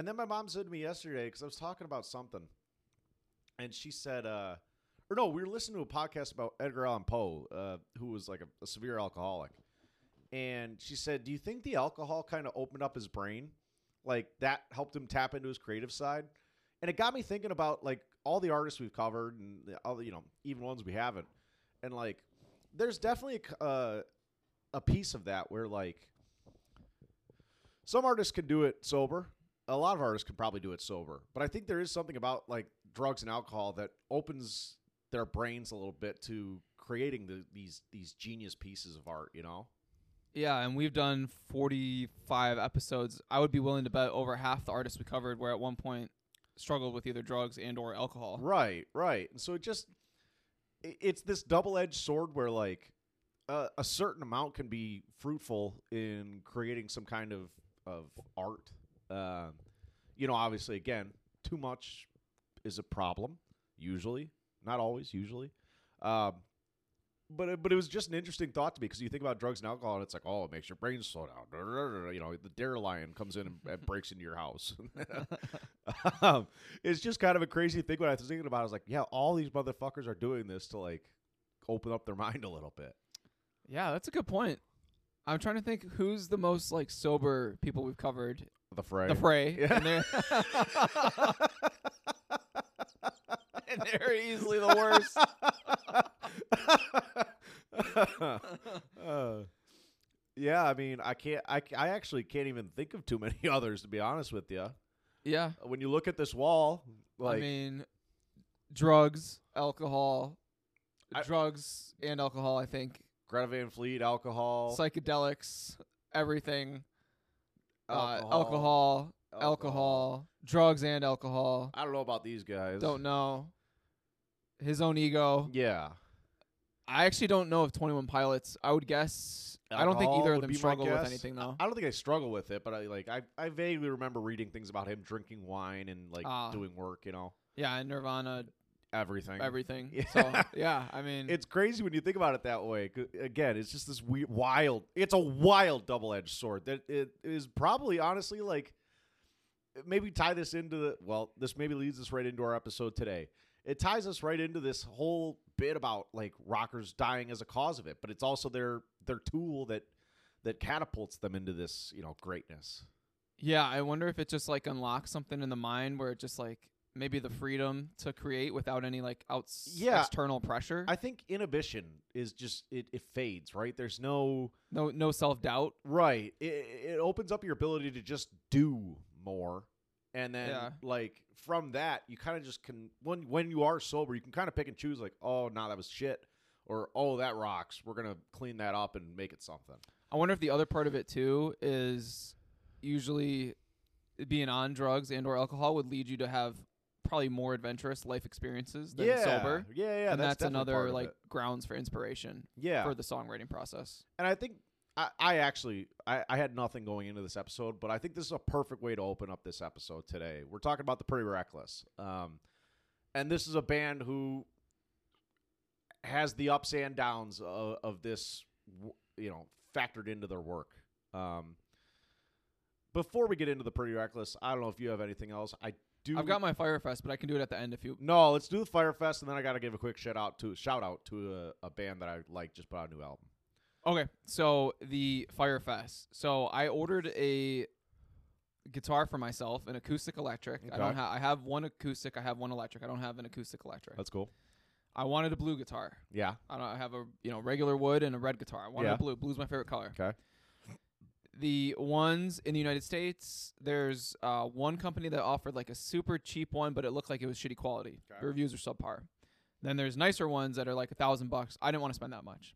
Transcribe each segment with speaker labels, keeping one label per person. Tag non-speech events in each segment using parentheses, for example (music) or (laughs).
Speaker 1: And then my mom said to me yesterday because I was talking about something, and she said, uh, or no, we were listening to a podcast about Edgar Allan Poe, uh, who was like a, a severe alcoholic, and she said, "Do you think the alcohol kind of opened up his brain, like that helped him tap into his creative side?" And it got me thinking about like all the artists we've covered and the other, you know, even ones we haven't, and like, there's definitely a, uh, a piece of that where like some artists can do it sober. A lot of artists can probably do it sober. But I think there is something about like drugs and alcohol that opens their brains a little bit to creating the, these these genius pieces of art, you know?
Speaker 2: Yeah, and we've done 45 episodes. I would be willing to bet over half the artists we covered were at one point struggled with either drugs and or alcohol.
Speaker 1: Right, right. And so it just it's this double-edged sword where like uh, a certain amount can be fruitful in creating some kind of of art. Um, you know, obviously, again, too much is a problem. Usually, not always. Usually, um, but it, but it was just an interesting thought to me because you think about drugs and alcohol, and it's like, oh, it makes your brain slow down. (laughs) You know, the dare lion comes in and, and breaks into your house. (laughs) um, it's just kind of a crazy thing. When I was thinking about, I was like, yeah, all these motherfuckers are doing this to like open up their (laughs) mind a little bit.
Speaker 2: Yeah, that's a good point. I'm trying to think who's the most like sober people we've covered.
Speaker 1: The fray.
Speaker 2: The fray.
Speaker 1: Yeah.
Speaker 2: And they're, (laughs) and they're easily the worst.
Speaker 1: Uh, (laughs) yeah, I mean, I can't. I, I actually can't even think of too many (laughs) others to be honest with you.
Speaker 2: Yeah.
Speaker 1: When you look at this wall, like
Speaker 2: I mean, drugs, alcohol,
Speaker 1: I-
Speaker 2: drugs and alcohol. I think
Speaker 1: Greta Van Fleet, alcohol,
Speaker 2: psychedelics, everything,
Speaker 1: alcohol,
Speaker 2: uh, alcohol, alcohol, drugs and alcohol.
Speaker 1: I don't know about these guys.
Speaker 2: Don't know. His own ego.
Speaker 1: Yeah.
Speaker 2: I actually don't know if Twenty One Pilots. I would guess. I don't think either of them struggle with anything though.
Speaker 1: I don't think I struggle with it, but I like I, I vaguely remember reading things about him drinking wine and like
Speaker 2: Ah.
Speaker 1: doing work, you know,
Speaker 2: Yeah, and Nirvana,
Speaker 1: everything.
Speaker 2: everything. (laughs)
Speaker 1: Yeah.
Speaker 2: So yeah, I mean,
Speaker 1: It's crazy when you think about it that way. Again, it's just this weird, wild. It's a wild double-edged sword that it is probably honestly like maybe tie this into the well. This maybe leads us right into our episode today. It ties us right into this whole bit about like rockers dying as a cause of it, but it's also their their tool that that catapults them into this you know greatness.
Speaker 2: yeah. I wonder if it just like unlocks something in the mind where it just like maybe the freedom to create without any like outs
Speaker 1: Yeah.
Speaker 2: external pressure.
Speaker 1: I think inhibition is just it, it fades right. There's no
Speaker 2: no no self doubt.
Speaker 1: Right. It, it opens up your ability to just do more. And then
Speaker 2: Yeah.
Speaker 1: like from that you kind of just can when when you are sober, you can kind of pick and choose like, "Oh, nah, that was shit." Or, "Oh, that rocks. We're going to clean that up and make it something."
Speaker 2: I wonder if the other part of it too is usually being on drugs and or alcohol would lead you to have probably more adventurous life experiences than
Speaker 1: yeah.
Speaker 2: sober.
Speaker 1: Yeah, yeah,
Speaker 2: and that's,
Speaker 1: part
Speaker 2: another like
Speaker 1: it.
Speaker 2: grounds for inspiration
Speaker 1: Yeah.
Speaker 2: for the songwriting process.
Speaker 1: and I think I, I actually I, I had nothing going into this episode, but I think this is a perfect way to open up this episode today. We're talking about the Pretty Reckless, um, and this is a band who has the ups and downs of, of this, you know, factored into their work. Um, before we get into the Pretty Reckless, I don't know if you have anything else. I do.
Speaker 2: I've got my Firefest, but I can do it at the end if you.
Speaker 1: no. Let's do the Firefest, and then I got to give a quick shout out to shout out to a, a band that I like just put out a new album.
Speaker 2: Okay, so the Firefest. So I ordered a guitar for myself, an acoustic electric. I don't
Speaker 1: Okay.
Speaker 2: have. I have one acoustic. I have one electric. I don't have an acoustic electric.
Speaker 1: That's cool.
Speaker 2: I wanted a blue guitar.
Speaker 1: Yeah.
Speaker 2: I don't. I have a you know regular wood and a red guitar. I wanted
Speaker 1: Yeah.
Speaker 2: a blue. Blue's my favorite color.
Speaker 1: Okay.
Speaker 2: The ones in the United States, there's uh, one company that offered like a super cheap one, but it looked like it was shitty quality.
Speaker 1: Okay.
Speaker 2: The reviews are subpar. Then there's nicer ones that are like a thousand bucks. I didn't want to spend that much.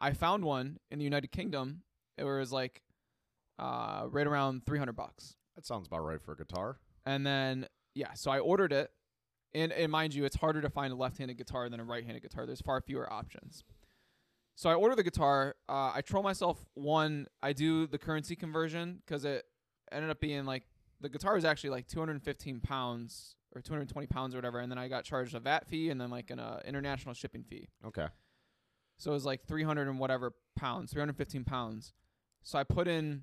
Speaker 2: I found one in the United Kingdom. It was like uh, right around three hundred bucks.
Speaker 1: That sounds about right for a guitar.
Speaker 2: And then yeah, so I ordered it, and and mind you, it's harder to find a left-handed guitar than a right-handed guitar. There's far fewer options. So I order the guitar. Uh, I troll myself. One, I do the currency conversion because it ended up being like the guitar was actually like 215 pounds or 220 pounds or whatever, and then I got charged a VAT fee and then like an uh, international shipping fee.
Speaker 1: Okay.
Speaker 2: So it was like 300 and whatever pounds, 315 pounds. So I put in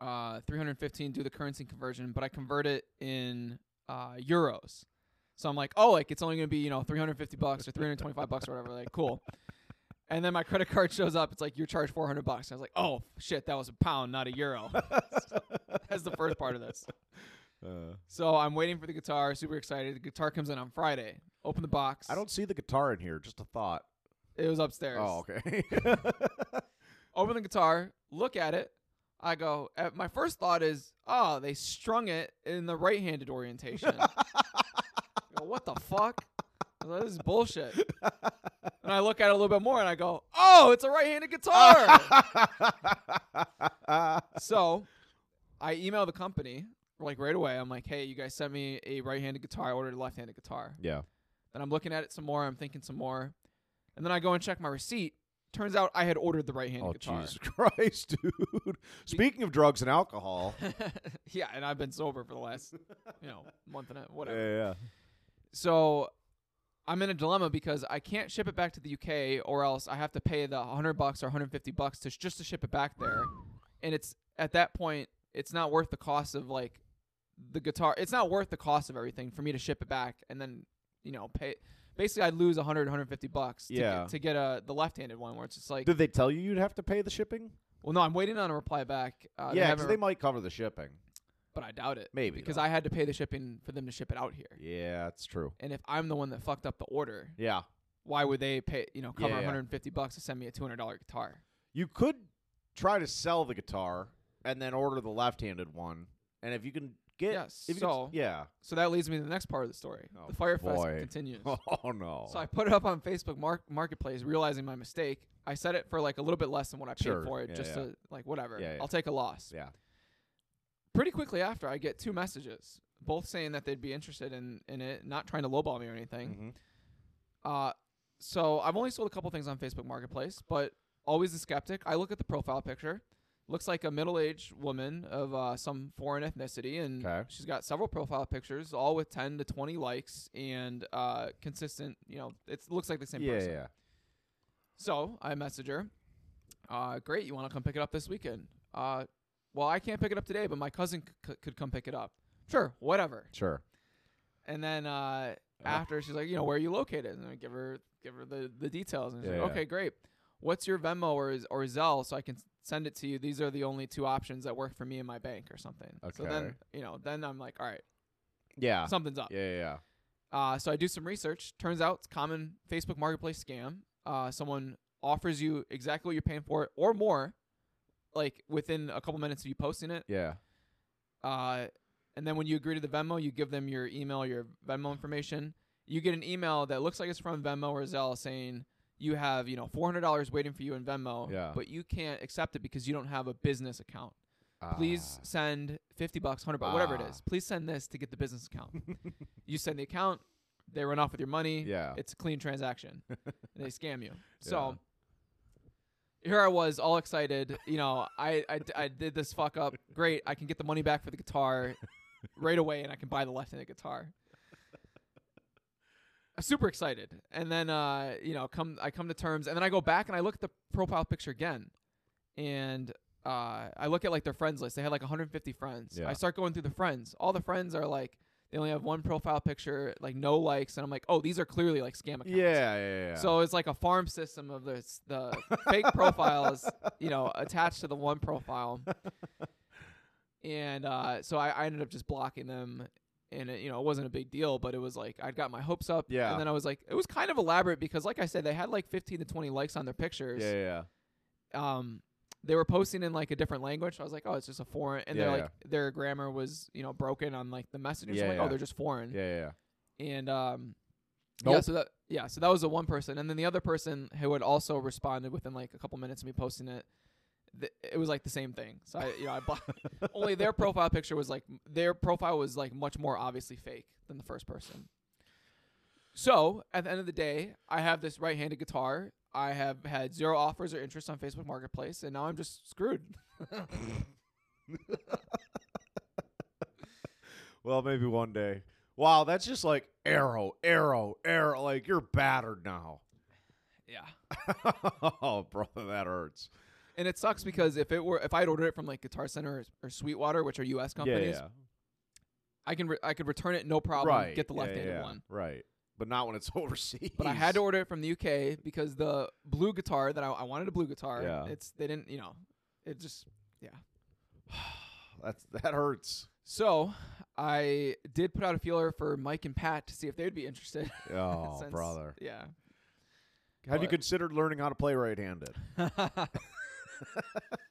Speaker 2: uh, 315 do the currency conversion, but I convert it in uh, euros. So I'm like, oh, like it's only gonna be you know 350 bucks or 325 bucks or whatever. Like, cool. And then my credit card shows up. It's like you're charged 400 bucks. I was like, oh shit, that was a pound, not a euro. (laughs) That's the first part of this.
Speaker 1: Uh,
Speaker 2: So I'm waiting for the guitar. Super excited. The guitar comes in on Friday. Open the box.
Speaker 1: I don't see the guitar in here. Just a thought.
Speaker 2: It was upstairs.
Speaker 1: Oh, okay. (laughs)
Speaker 2: Open the guitar. Look at it. I go. uh, My first thought is, oh, they strung it in the right-handed orientation. (laughs) Go, what the fuck? I was like, this is bullshit. And I look at it a little bit more, and I go, oh, it's a right-handed guitar. (laughs) so I email the company like right away. I'm like, hey, you guys sent me a right-handed guitar. I ordered a left-handed guitar.
Speaker 1: yeah.
Speaker 2: And I'm looking at it some more. I'm thinking some more, and then I go and check my receipt. Turns out I had ordered the right-handed
Speaker 1: Oh
Speaker 2: guitar.
Speaker 1: Jesus (laughs) Christ, dude! Speaking of drugs and alcohol, (laughs)
Speaker 2: yeah, and I've been sober for the last, you know, month and a whatever.
Speaker 1: yeah, yeah.
Speaker 2: So I'm in a dilemma because I can't ship it back to the UK, or else I have to pay the 100 bucks or 150 bucks to just to ship it back there. And it's at that point, it's not worth the cost of like the guitar. It's not worth the cost of everything for me to ship it back and then you know pay. Basically, I'd lose 100, 150 bucks to
Speaker 1: Yeah.
Speaker 2: get, to get a the left-handed one, where it's just like,
Speaker 1: Did they tell you you'd have to pay the shipping?
Speaker 2: well, no, I'm waiting on a reply back. Uh,
Speaker 1: yeah, because they might cover the shipping.
Speaker 2: But I doubt it.
Speaker 1: Maybe,
Speaker 2: because
Speaker 1: though.
Speaker 2: I had to pay the shipping for them to ship it out here.
Speaker 1: Yeah, that's true.
Speaker 2: And if I'm the one that fucked up the order,
Speaker 1: Yeah,
Speaker 2: why would they pay? You know, cover
Speaker 1: Yeah, yeah.
Speaker 2: 150 bucks to send me a 200 dollar guitar?
Speaker 1: you could try to sell the guitar and then order the left-handed one, and if you can get,
Speaker 2: Yes,
Speaker 1: if you
Speaker 2: so-
Speaker 1: can, yeah.
Speaker 2: So that leads me to the next part of the story.
Speaker 1: Oh,
Speaker 2: the Firefest continues. (laughs)
Speaker 1: Oh no.
Speaker 2: So I put it up on Facebook Mark- Marketplace, realizing my mistake. I set it for like a little bit less than what I paid
Speaker 1: Sure.
Speaker 2: for it,
Speaker 1: Yeah,
Speaker 2: just to like whatever. I'll take a loss.
Speaker 1: yeah.
Speaker 2: Pretty quickly after, I get two messages, both saying that they'd be interested in in it, not trying to lowball me or anything.
Speaker 1: Mhm.
Speaker 2: Uh, so I've only sold a couple things on Facebook Marketplace, but always a skeptic. I look at the profile picture. Looks like a middle-aged woman of uh, some foreign ethnicity, and
Speaker 1: Okay.
Speaker 2: she's got several profile pictures, all with 10 to 20 likes and uh, consistent. You know, it looks like the same
Speaker 1: Yeah,
Speaker 2: person.
Speaker 1: yeah.
Speaker 2: So I message her. Uh, great, you want to come pick it up this weekend? Uh, well, I can't pick it up today, but my cousin c- could come pick it up. Sure, whatever.
Speaker 1: Sure.
Speaker 2: And then uh, after she's like, you know, where are you located? And I give her give her the, the details, and she's
Speaker 1: Yeah,
Speaker 2: like,
Speaker 1: yeah.
Speaker 2: okay, great. What's your Venmo or or Zelle so I can send it to you? These are the only two options that work for me and my bank or something.
Speaker 1: Okay.
Speaker 2: So then you know, then I'm like, all right,
Speaker 1: Yeah.
Speaker 2: something's up.
Speaker 1: Yeah, yeah, yeah.
Speaker 2: Uh, so I do some research. Turns out it's common Facebook Marketplace scam. Uh, someone offers you exactly what you're paying for it or more, like within a couple minutes of you posting it.
Speaker 1: Yeah.
Speaker 2: Uh, and then when you agree to the Venmo, you give them your email, your Venmo information. You get an email that looks like it's from Venmo or Zelle saying you have, you know, four hundred dollars waiting for you in Venmo,
Speaker 1: Yeah.
Speaker 2: but you can't accept it because you don't have a business account. Please
Speaker 1: Ah.
Speaker 2: send fifty bucks, hundred bucks, whatever it
Speaker 1: Ah.
Speaker 2: Please send this to get the business account. (laughs) you send the account, they run off with your money.
Speaker 1: Yeah.
Speaker 2: It's a clean transaction. and (laughs) they scam you. So here I was all excited. You know, I I did this fuck up. Great. I can get the money back for the guitar right away and I can buy the left handed guitar. I'm super excited. And then uh, you know, come I come to terms and then I go back and I look at the profile picture again. And uh, I look at like their friends list. They had like 150 friends.
Speaker 1: Yeah.
Speaker 2: I start going through the friends. All the friends are like they only have one profile picture, like no likes, and I'm like, oh, these are clearly like scam accounts.
Speaker 1: Yeah, yeah, yeah.
Speaker 2: So it's like a farm system of this the fake profiles, (laughs) you know, attached to the one profile. And uh, so I, I ended up just blocking them, and it, you know, it wasn't a big deal, but it was like I'd got my hopes up.
Speaker 1: Yeah.
Speaker 2: And then I was like, it was kind of elaborate because, like I said, they had like 15 to 20 likes on their pictures.
Speaker 1: yeah, yeah, yeah.
Speaker 2: Um, they were posting in like a different language. I was like, oh, it's just a foreign, and they're
Speaker 1: Yeah,
Speaker 2: like their grammar was you know broken on like the messages.
Speaker 1: Yeah,
Speaker 2: I'm like,
Speaker 1: yeah.
Speaker 2: oh, they're just foreign
Speaker 1: Yeah, yeah, yeah.
Speaker 2: and um yeah so that yeah so that was the one person and then the other person who had also responded within like a couple minutes of me posting it th- it was like the same thing so i you know i bought (laughs) only their profile picture was like their profile was like much more obviously fake than the first person so at the end of the day i have this right-handed guitar i have had zero offers or interest on facebook marketplace and now i'm just screwed
Speaker 1: Well, maybe one day. Wow, that's just like arrow, arrow, arrow. Like you're battered now.
Speaker 2: yeah (laughs)
Speaker 1: oh, brother, that hurts.
Speaker 2: and it sucks because if it were if I'd ordered it from like Guitar Center or, or Sweetwater, which are U.S. companies,
Speaker 1: Yeah, yeah.
Speaker 2: I can re- I could return it no problem,
Speaker 1: right.
Speaker 2: get the left-handed
Speaker 1: yeah,
Speaker 2: one.
Speaker 1: Right. But not when it's (laughs) overseas.
Speaker 2: But I had to order it from the UK because the blue guitar that I, I wanted a blue guitar.
Speaker 1: Yeah.
Speaker 2: It's they didn't you know, it just yeah. (sighs)
Speaker 1: That's that hurts.
Speaker 2: so I did put out a feeler for Mike and Pat to see if they'd be interested. (laughs)
Speaker 1: Oh,
Speaker 2: since-
Speaker 1: brother.
Speaker 2: Yeah.
Speaker 1: Have you considered learning how to play right-handed? (laughs)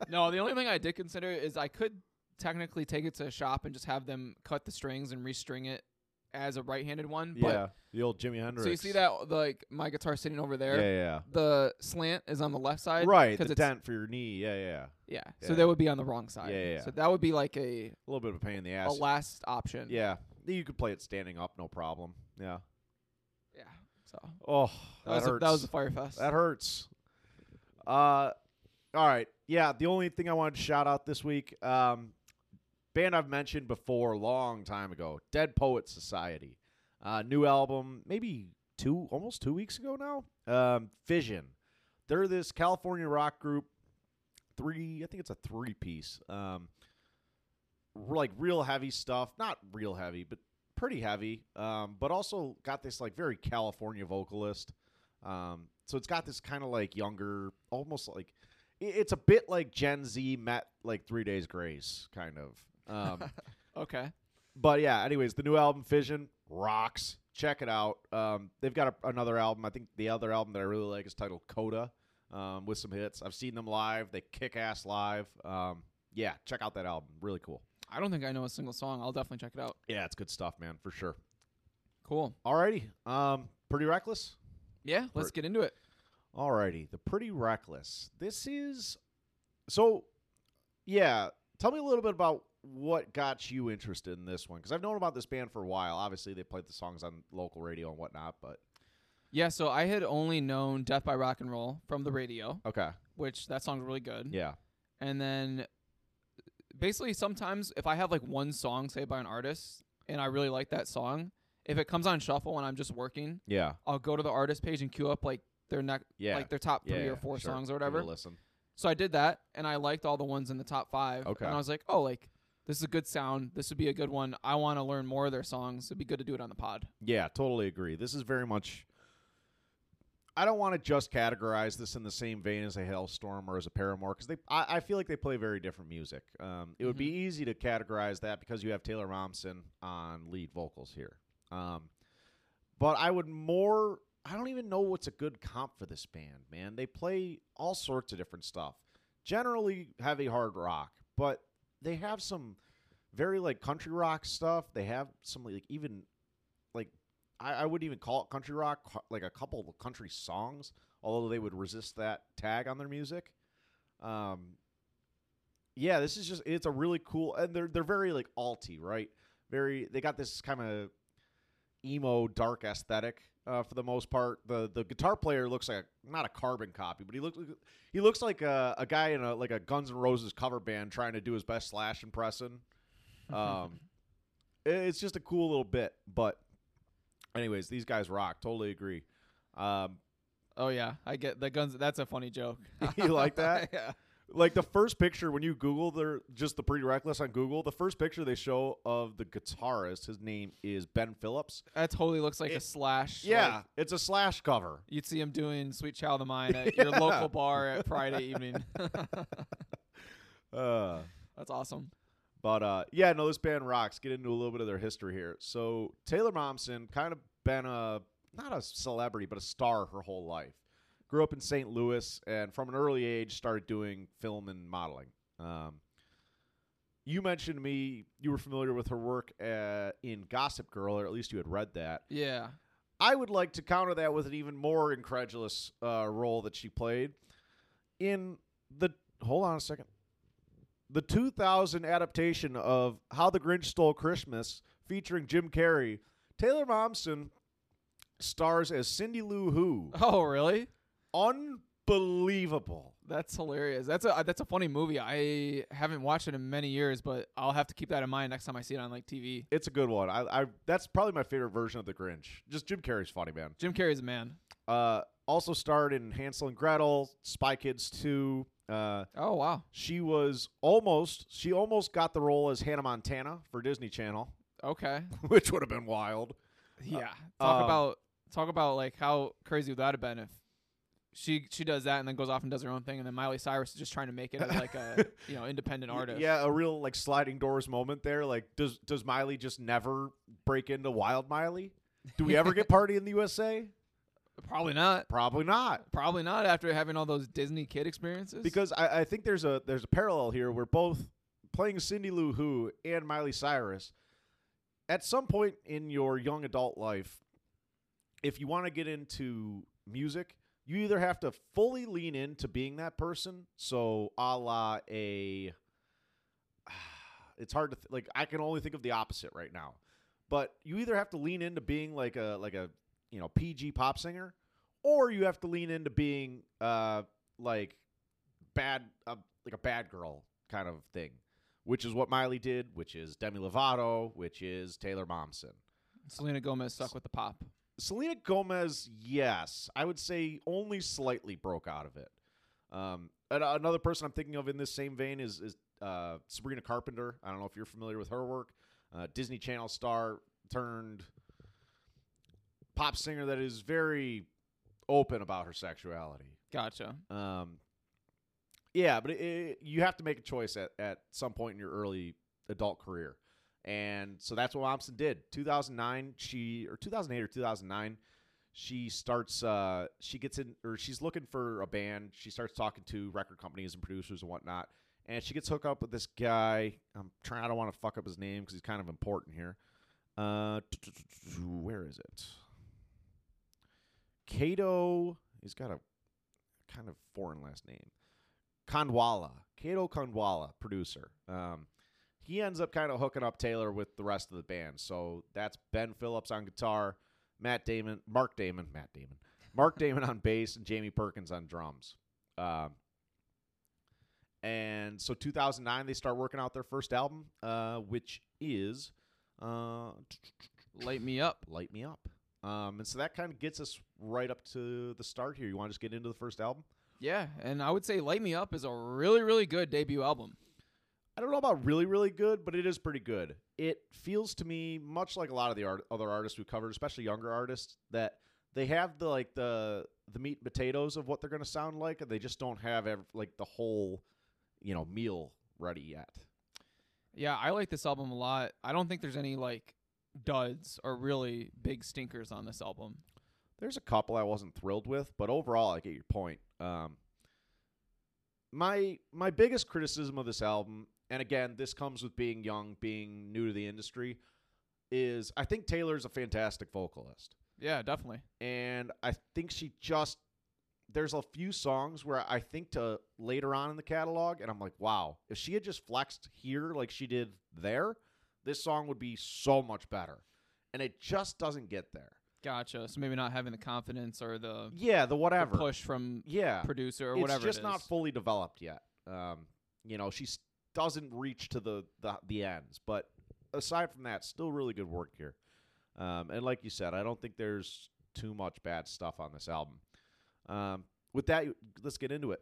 Speaker 2: no, the only thing I did consider is I could technically take it to a shop and just have them cut the strings and restring it as a right-handed one. But
Speaker 1: yeah. The old Jimi Hendrix.
Speaker 2: so you see that like my guitar sitting over there.
Speaker 1: Yeah, yeah.
Speaker 2: The slant is on the left side.
Speaker 1: Right. The
Speaker 2: it's-
Speaker 1: dent for your knee. Yeah, yeah.
Speaker 2: Yeah.
Speaker 1: Yeah.
Speaker 2: So that would be on the wrong side.
Speaker 1: Yeah, yeah.
Speaker 2: So that would be like a,
Speaker 1: A little bit of a pain in the
Speaker 2: a
Speaker 1: ass.
Speaker 2: last option.
Speaker 1: yeah. You could play it standing up, no problem. Yeah.
Speaker 2: Yeah. So
Speaker 1: Oh,
Speaker 2: that,
Speaker 1: that,
Speaker 2: was a,
Speaker 1: hurts.
Speaker 2: that was a fire fest.
Speaker 1: That hurts. Uh, all right. Yeah, the only thing I wanted to shout out this week, um, band I've mentioned before long time ago, Dead Poet Society. Uh, new album, maybe two, almost two weeks ago now. Um, Fission. They're this California rock group. Three, I think it's a three piece. Um, like real heavy stuff, not real heavy, but pretty heavy. Um, but also got this like very California vocalist. Um, so it's got this kind of like younger, almost like it's a bit like Gen Z met like Three Days Grace, kind of. Um, (laughs)
Speaker 2: okay.
Speaker 1: but yeah, anyways, the new album Fission rocks. Check it out. Um, they've got a, another album. I think the other album that I really like is titled Coda, um, with some hits. I've seen them live. They kick ass live. Um, yeah, check out that album. Really cool.
Speaker 2: I don't think I know a single song. I'll definitely check it out.
Speaker 1: Yeah, it's good stuff, man, for sure.
Speaker 2: Cool.
Speaker 1: Alrighty. Um, pretty reckless.
Speaker 2: Yeah. Let's get into it.
Speaker 1: Alrighty, the Pretty Reckless. This is so. Yeah, tell me a little bit about what got you interested in this one because I've known about this band for a while. Obviously, they played the songs on local radio and whatnot, but
Speaker 2: Yeah. So I had only known Death by Rock and Roll from the radio,
Speaker 1: okay,
Speaker 2: which that song's really good.
Speaker 1: yeah,
Speaker 2: And then basically sometimes if I have like one song say by an artist and I really like that song, if it comes on shuffle and I'm just working,
Speaker 1: yeah,
Speaker 2: I'll go to the artist page and queue up like their neck
Speaker 1: yeah,
Speaker 2: like their top three
Speaker 1: yeah,
Speaker 2: or four
Speaker 1: sure.
Speaker 2: songs or
Speaker 1: Give it a
Speaker 2: whatever.
Speaker 1: listen.
Speaker 2: So I did that and I liked all the ones in the top five.
Speaker 1: Okay.
Speaker 2: And I was like, oh, like this is a good sound. This would be a good one. I want to learn more of their songs. It'd be good to do it on the pod.
Speaker 1: Yeah, totally agree. This is very much. I don't want to just categorize this in the same vein as a Halestorm or as a Paramore because they. I, I feel like they play very different music. Um, it would be easy to categorize that because you have Taylor Momsen on lead vocals here. Um, but I would more. I don't even know what's a good comp for this band, man. They play all sorts of different stuff. Generally heavy hard rock, but they have some very like country rock stuff. They have some like even like I, I wouldn't even call it country rock, like a couple of country songs, although they would resist that tag on their music. Um, yeah, this is just it's a really cool and they're they're very like alty, right? Very they got this kind of emo dark aesthetic uh, for the most part. The the guitar player looks like a, not a carbon copy, but he looks he looks like a, a guy in a like a Guns N' Roses cover band trying to do his best Slash impression. (laughs) Um, it's just a cool little bit, but anyways, these guys rock. Totally agree. Um,
Speaker 2: Oh yeah, I get the guns. That's a funny joke. (laughs)
Speaker 1: You like that? (laughs)
Speaker 2: yeah.
Speaker 1: Like the first picture when you Google their just the pretty reckless on Google, the first picture they show of the guitarist, his name is Ben Phillips.
Speaker 2: That totally looks like a slash.
Speaker 1: Yeah,
Speaker 2: like,
Speaker 1: it's a Slash cover.
Speaker 2: you'd see him doing "Sweet Child of Mine" at (laughs) your local bar at Friday evening. (laughs) (laughs)
Speaker 1: Uh,
Speaker 2: That's awesome.
Speaker 1: But uh, yeah, no, this band rocks. Get into a little bit of their history here. So Taylor Momsen kind of been a not a celebrity, but a star her whole life. Grew up in St. Louis, and from an early age started doing film and modeling. Um, you mentioned to me you were familiar with her work uh, in Gossip Girl, or at least you had read that.
Speaker 2: Yeah.
Speaker 1: I would like to counter that with an even more incredulous uh, role that she played in the. Hold on a second. The 2000 adaptation of How the Grinch Stole Christmas, featuring Jim Carrey, Taylor Momsen stars as Cindy Lou Who.
Speaker 2: Oh, really?
Speaker 1: Unbelievable.
Speaker 2: That's hilarious. That's a that's a funny movie. I haven't watched it in many years, but I'll have to keep that in mind next time I see it on like TV.
Speaker 1: It's a good one. I, I that's probably my favorite version of the Grinch. Just Jim Carrey's funny, man.
Speaker 2: Jim Carrey's a man.
Speaker 1: Uh, also starred in Hansel and Gretel, Spy Kids 2, Uh,
Speaker 2: Oh wow.
Speaker 1: she was almost she almost got the role as Hannah Montana for Disney Channel,
Speaker 2: Okay. (laughs)
Speaker 1: which would have been wild.
Speaker 2: Yeah. Talk
Speaker 1: um,
Speaker 2: about talk about like how crazy would that have been if she she does that and then goes off and does her own thing and then Miley Cyrus is just trying to make it as like a (laughs) you know independent artist.
Speaker 1: Yeah, a real like sliding doors moment there. Like, does does Miley just never break into Wild Miley? Do we ever get (laughs) Party in the USA?
Speaker 2: Probably not.
Speaker 1: Probably not.
Speaker 2: Probably not after having all those Disney kid experiences.
Speaker 1: Because I, I think there's a there's a parallel here where both playing Cindy Lou Who and Miley Cyrus, at some point in your young adult life, if you want to get into music, you either have to fully lean into being that person. So a la a (sighs) it's hard to th- like I can only think of the opposite right now. But you either have to lean into being like a like a you know PG pop singer, or you have to lean into being uh like bad uh, like a bad girl kind of thing, which is what Miley did, which is Demi Lovato, which is Taylor Momsen.
Speaker 2: Selena Gomez stuck with the pop.
Speaker 1: Selena Gomez, yes, I would say only slightly broke out of it. Um, and another person I'm thinking of in this same vein is is uh, Sabrina Carpenter. I don't know if you're familiar with her work. Uh, Disney Channel star turned pop singer that is very open about her sexuality.
Speaker 2: Gotcha.
Speaker 1: Um, yeah, but it, it, you have to make a choice at, at some point in your early adult career. And so that's what Momsen did. 2009, she or 2008 or 2009, she starts. Uh, she gets in, or she's looking for a band. She starts talking to record companies and producers and whatnot. And she gets hooked up with this guy. I'm trying. I don't want to fuck up his name because he's kind of important here. Uh, where is it? Cato. He's got a kind of foreign last name. Khandwala, Kato Khandwala, producer. Um, he ends up kind of hooking up Taylor with the rest of the band. So that's Ben Phillips on guitar, Matt Damon, Mark Damon, Matt Damon, Mark Damon on bass, and Jamie Perkins on drums. Um, and so 2009, they start working out their first album, uh, which is uh,
Speaker 2: Light me up.
Speaker 1: Light Me Up. Um, and so that kind of gets us right up to the start here. You want to just get into the first album?
Speaker 2: Yeah, and I would say Light Me Up is a really, really good debut album.
Speaker 1: I don't know about really, really good, but it is pretty good. It feels to me much like a lot of the art- other artists we covered, especially younger artists, that they have the like the the meat and potatoes of what they're going to sound like, and they just don't have ev- like the whole, you know, meal ready yet.
Speaker 2: Yeah, I like this album a lot. I don't think there's any like duds or really big stinkers on this album.
Speaker 1: There's a couple I wasn't thrilled with, but overall, I get your point. Um, my my biggest criticism of this album, and again, this comes with being young, being new to the industry, is I think Taylor's a fantastic vocalist.
Speaker 2: Yeah, definitely.
Speaker 1: and I think she just there's a few songs where I think to later on in the catalog, and I'm like, wow, if she had just flexed here like she did there, this song would be so much better. And it just doesn't get there.
Speaker 2: Gotcha. So maybe not having the confidence or the,
Speaker 1: Yeah, the
Speaker 2: the
Speaker 1: whatever.
Speaker 2: push from
Speaker 1: Yeah,
Speaker 2: producer or
Speaker 1: it's
Speaker 2: whatever.
Speaker 1: just
Speaker 2: it
Speaker 1: not fully developed yet. Um, you know, she s- doesn't reach to the, the the ends, but aside from that, still really good work here. Um, and like you said, I don't think there's too much bad stuff on this album. Um, with that, let's get into it.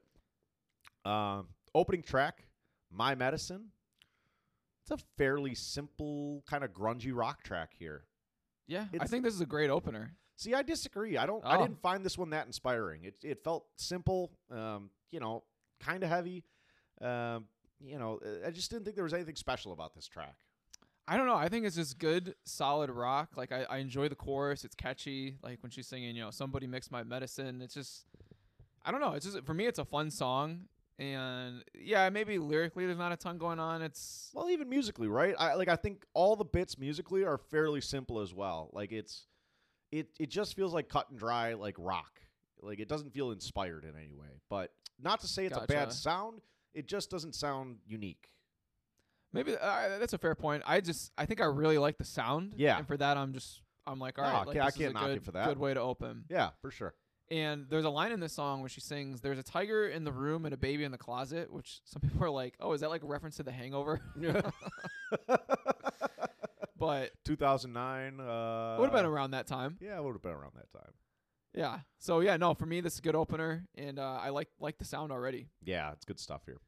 Speaker 1: Um, opening track, "My Medicine." It's a fairly simple, kind of grungy rock track here.
Speaker 2: Yeah, I think this is a great opener.
Speaker 1: See, I disagree. I don't. I
Speaker 2: Oh.
Speaker 1: didn't find this one that inspiring. It it felt simple. Um, you know, kind of heavy. Um, you know, I just didn't think there was anything special about this track.
Speaker 2: I don't know. I think it's just good, solid rock. Like I, I enjoy the chorus. It's catchy. Like when she's singing, you know, somebody mixed my medicine. It's just, I don't know. It's just for me, it's a fun song. And yeah, maybe lyrically, there's not a ton going on. It's
Speaker 1: Well, even musically, right? I like. I think all the bits musically are fairly simple as well. Like it's, it it just feels like cut and dry, like rock. Like it doesn't feel inspired in any way. But not to say it's a bad sound. It just doesn't sound unique.
Speaker 2: maybe uh, that's a fair point. I just, I think I really like the sound.
Speaker 1: Yeah.
Speaker 2: And for that, I'm just, I'm like, all
Speaker 1: No,
Speaker 2: right, like,
Speaker 1: I can't knock
Speaker 2: good,
Speaker 1: for that.
Speaker 2: good way to open.
Speaker 1: Yeah, for sure.
Speaker 2: And there's a line in this song where she sings, "There's a tiger in the room and a baby in the closet," which some (laughs) people are like, "Oh, is that like a reference to The Hangover?" (laughs) (laughs) but
Speaker 1: 2009. Uh,
Speaker 2: would have been around that time.
Speaker 1: Yeah, it would have been around that time.
Speaker 2: Yeah. So yeah, no, for me this is a good opener, and uh, I like like the sound already.
Speaker 1: Yeah, it's good stuff here.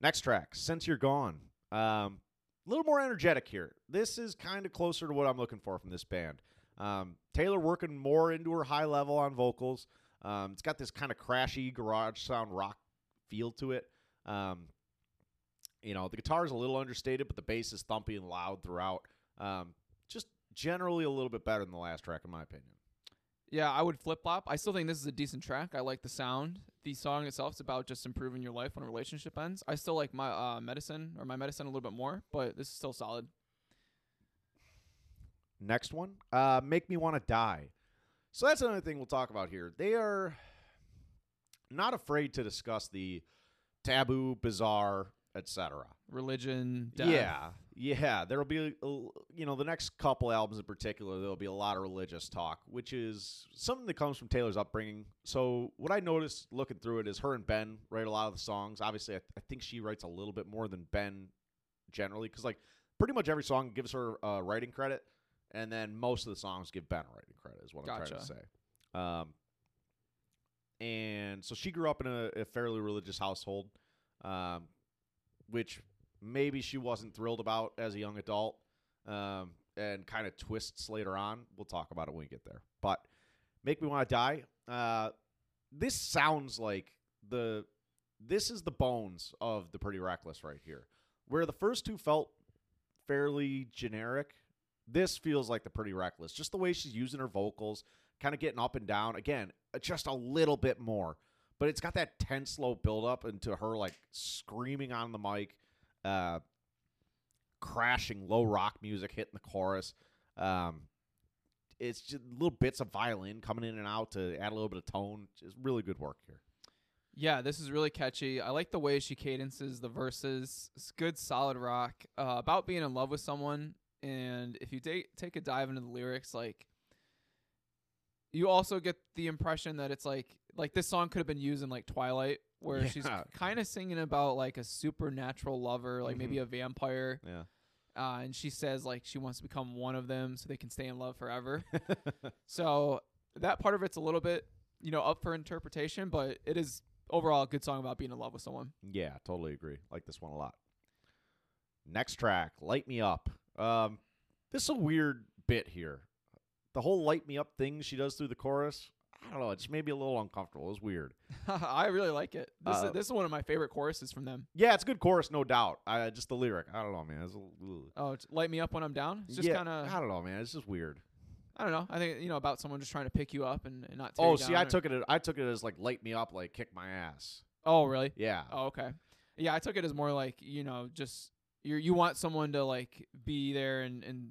Speaker 1: Next track, Since You're Gone. Um, a little more energetic here. This is kind of closer to what I'm looking for from this band. Um, Taylor working more into her high level on vocals. Um, it's got this kind of crashy garage sound rock feel to it. Um, you know, the guitar is a little understated, but the bass is thumpy and loud throughout. Um, just generally a little bit better than the last track, in my opinion.
Speaker 2: Yeah, I would flip flop. I still think this is a decent track. I like the sound. The song itself is about just improving your life when a relationship ends. I still like my uh, medicine or my medicine a little bit more, but this is still solid.
Speaker 1: Next one, uh, Make Me Want to Die. So that's another thing we'll talk about here. They are not afraid to discuss the taboo, bizarre, etc.
Speaker 2: Religion, death.
Speaker 1: Yeah, yeah. There'll be, you know, the next couple albums in particular, there'll be a lot of religious talk, which is something that comes from Taylor's upbringing. So what I noticed looking through it is her and Ben write a lot of the songs. Obviously, I, I think she writes a little bit more than Ben generally, because like pretty much every song gives her uh, writing credit, and then most of the songs give Ben writing credit. Is what I'm trying to say. Um, and so she grew up in a, a fairly religious household, um, which maybe she wasn't thrilled about as a young adult, um, and kind of twists later on. We'll talk about it when we get there. But make me want to die. Uh, this sounds like the this is the bones of the pretty reckless right here, where the first two felt fairly generic. This feels like the pretty reckless. Just the way she's using her vocals, kind of getting up and down. Again, just a little bit more. But it's got that tense, slow build up into her like screaming on the mic, uh, crashing low rock music hitting the chorus. Um, it's just little bits of violin coming in and out to add a little bit of tone. Just really good work here.
Speaker 2: Yeah, this is really catchy. I like the way she cadences the verses. It's good, solid rock uh, about being in love with someone. And if you take take a dive into the lyrics, like you also get the impression that it's like like this song could have been used in like Twilight, where she's kind of singing about like a supernatural lover, like maybe a vampire.
Speaker 1: Yeah.
Speaker 2: Uh, and she says like she wants to become one of them so they can stay in love forever. (laughs) so that part of it's a little bit, you know, up for interpretation, but it is overall a good song about being in love with someone.
Speaker 1: Yeah, totally agree. Like this one a lot. Next track, Light Me Up. Um, this is a weird bit here. The whole light me up thing she does through the chorus, I don't know, It's maybe a little uncomfortable. It was weird. (laughs)
Speaker 2: I really like it. This,
Speaker 1: Uh,
Speaker 2: is, this is one of my favorite choruses from them.
Speaker 1: Yeah, it's a good chorus, no doubt. I just the lyric. I don't know, man. It's a.
Speaker 2: Oh, it's light me up when I'm down. It's just
Speaker 1: yeah,
Speaker 2: kind of
Speaker 1: I don't know, man. It's just weird.
Speaker 2: I don't know. I think you know about someone just trying to pick you up and, and not.
Speaker 1: Oh,
Speaker 2: you
Speaker 1: see, I
Speaker 2: or-
Speaker 1: took it. I took it as like light me up, like kick my ass.
Speaker 2: Oh, really?
Speaker 1: Yeah.
Speaker 2: Oh, okay. Yeah, I took it as more like you know just you you want someone to like be there and and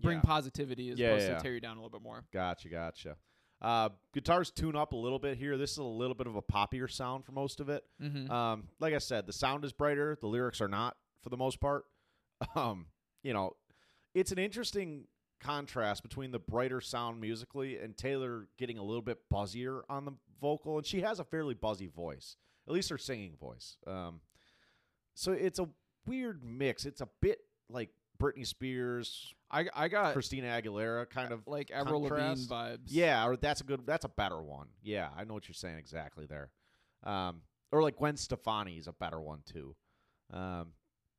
Speaker 2: bring
Speaker 1: Yeah.
Speaker 2: positivity as
Speaker 1: Yeah,
Speaker 2: opposed
Speaker 1: yeah.
Speaker 2: to tear you down a little bit more.
Speaker 1: Gotcha, gotcha. Uh, guitars tune up a little bit here. This is a little bit of a poppier sound for most of it.
Speaker 2: Mm-hmm.
Speaker 1: Um, like I said, the sound is brighter. The lyrics are not for the most part. (laughs) Um, you know, it's an interesting contrast between the brighter sound musically and Taylor getting a little bit buzzier on the vocal, and she has a fairly buzzy voice, at least her singing voice. Um, so it's a weird mix. It's a bit like Britney Spears,
Speaker 2: I I got
Speaker 1: Christina Aguilera kind of
Speaker 2: like Avril Lavigne vibes.
Speaker 1: yeah, or that's a good. That's a better one. Yeah, I know what you're saying exactly there. Um, or like Gwen Stefani is a better one too. Um,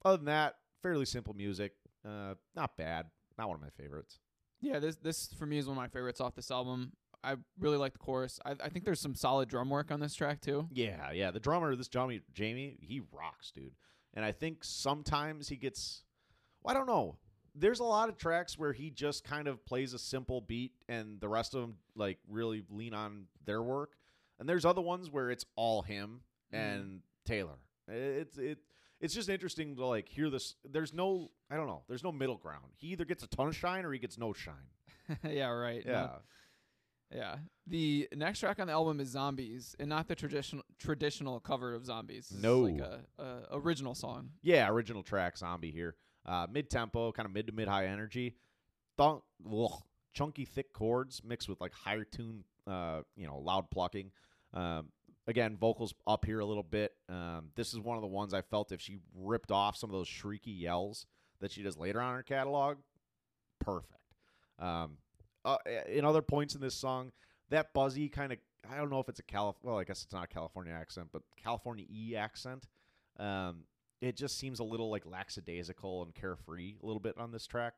Speaker 1: other than that, fairly simple music. Uh, not bad. Not one of my favorites.
Speaker 2: Yeah, this this for me is one of my favorites off this album. I really like the chorus. I, I think there's some solid drum work on this track too.
Speaker 1: Yeah, yeah. The drummer, this Jamie, Jamie, he rocks, dude. And I think sometimes he gets. Well, I don't know. There's a lot of tracks where he just kind of plays a simple beat, and the rest of them like really lean on their work. And there's other ones where it's all him
Speaker 2: Mhm.
Speaker 1: and Taylor. It's it. It's just interesting to like hear this. There's no, I don't know. There's no middle ground. He either gets a ton of shine or he gets no shine. (laughs)
Speaker 2: yeah, right. no.
Speaker 1: Yeah,
Speaker 2: Yeah. The next track on the album is Zombies, and not the traditional traditional cover of Zombies. This
Speaker 1: No.
Speaker 2: like a, a original song.
Speaker 1: Yeah, original track zombie here. Uh, mid tempo, kind of mid to mid high energy. Thunk, ugh, chunky thick chords mixed with like higher tune, uh, you know, loud plucking. Um, again, vocals up here a little bit. Um, this is one of the ones I felt if she ripped off some of those shrieky yells that she does later on her catalog, perfect. Um, uh, in other points in this song, that buzzy kind of. I don't know if it's a Calif. Well, I guess it's not a California accent, but California E accent. Um, it just seems a little like lackadaisical and carefree a little bit on this track.